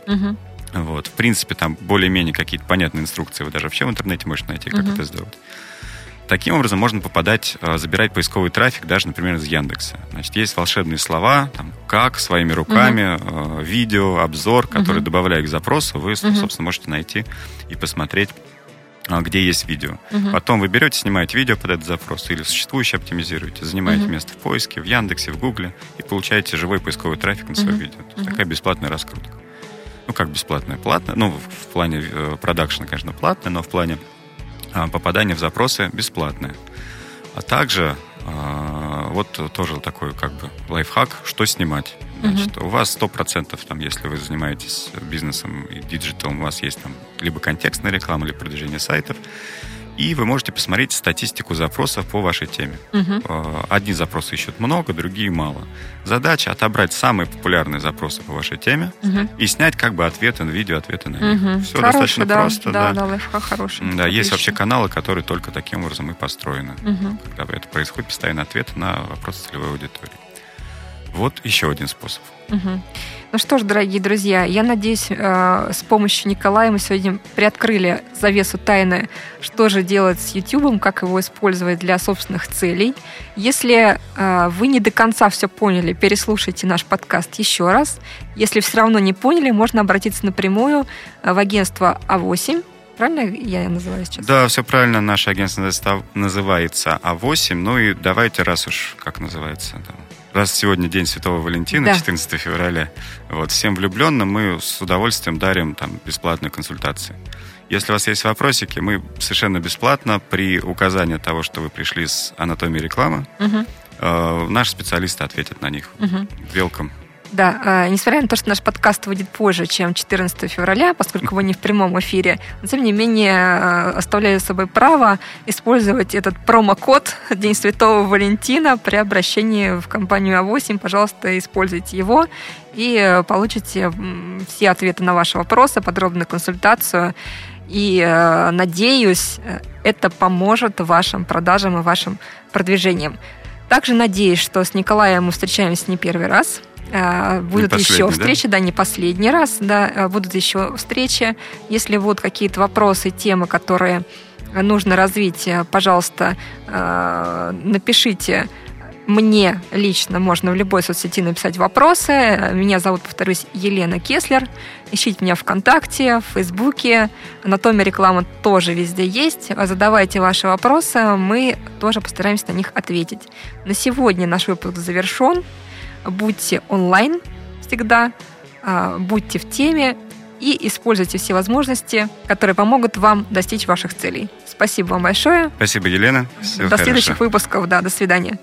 Вот. В принципе, там более-менее какие-то понятные инструкции вы даже вообще в интернете можете найти, как это сделать. Таким образом можно попадать, э, забирать поисковый трафик даже, например, из Яндекса. Значит, есть волшебные слова, там, как, своими руками, угу. видео, обзор, который, угу. добавляя к запросу, вы, угу. собственно, можете найти и посмотреть а, где есть видео. Угу. Потом вы берете, снимаете видео под этот запрос или существующее оптимизируете, занимаете угу. место в поиске, в Яндексе, в Гугле и получаете живой поисковый трафик на свое угу. видео. Угу. такая бесплатная раскрутка. Ну, как бесплатная, платная. Ну, в плане э, продакшена, конечно, платная, но в плане а, попадания в запросы бесплатная. А также а, вот тоже такой как бы лайфхак, что снимать. Значит, угу. у вас 100%, там, если вы занимаетесь бизнесом и диджиталом, у вас есть там либо контекстная реклама, либо продвижение сайтов, и вы можете посмотреть статистику запросов по вашей теме. Угу. Одни запросы ищут много, другие мало. Задача отобрать самые популярные запросы по вашей теме угу. и снять как бы ответы на видео, ответы на них. Угу. Все Хороший, достаточно да, просто. Да, да, да хороший. Да, Отлично. есть вообще каналы, которые только таким образом и построены. Угу. Когда это происходит, постоянно ответы на вопросы целевой аудитории. Вот еще один способ. Угу. Ну что ж, дорогие друзья, я надеюсь, э, с помощью Николая мы сегодня приоткрыли завесу тайны, что же делать с YouTube, как его использовать для собственных целей. Если э, вы не до конца все поняли, переслушайте наш подкаст еще раз. Если все равно не поняли, можно обратиться напрямую э, в агентство А8 Правильно я называю сейчас? Да, все правильно. Наше агентство называется А8. Ну и давайте, раз уж, как называется, там, раз сегодня День Святого Валентина, да. 14 февраля, вот, всем влюбленным мы с удовольствием дарим там бесплатную консультацию. Если у вас есть вопросики, мы совершенно бесплатно при указании того, что вы пришли с анатомией рекламы, угу. э, наши специалисты ответят на них. Угу. Welcome. Да, э, несмотря на то, что наш подкаст выйдет позже, чем 14 февраля, поскольку вы не в прямом эфире, но тем не менее э, оставляю за собой право использовать этот промокод День Святого Валентина при обращении в компанию А8. Пожалуйста, используйте его и получите все ответы на ваши вопросы, подробную консультацию. И э, надеюсь, это поможет вашим продажам и вашим продвижениям. Также надеюсь, что с Николаем мы встречаемся не первый раз. А, будут еще встречи, да? да, не последний раз, да, а, будут еще встречи. Если будут какие-то вопросы, темы, которые нужно развить, э, пожалуйста, а, напишите мне лично можно в любой соцсети написать вопросы. Меня зовут, повторюсь, Елена Кеслер. Ищите меня ВКонтакте, в Фейсбуке. Анатомия рекламы тоже везде есть. Задавайте ваши вопросы, мы тоже постараемся на них ответить. На сегодня наш выпуск завершен будьте онлайн всегда, а, будьте в теме и используйте все возможности, которые помогут вам достичь ваших целей. Спасибо вам большое. Спасибо, Елена. Всего до хорошо. следующих выпусков. Да, до свидания.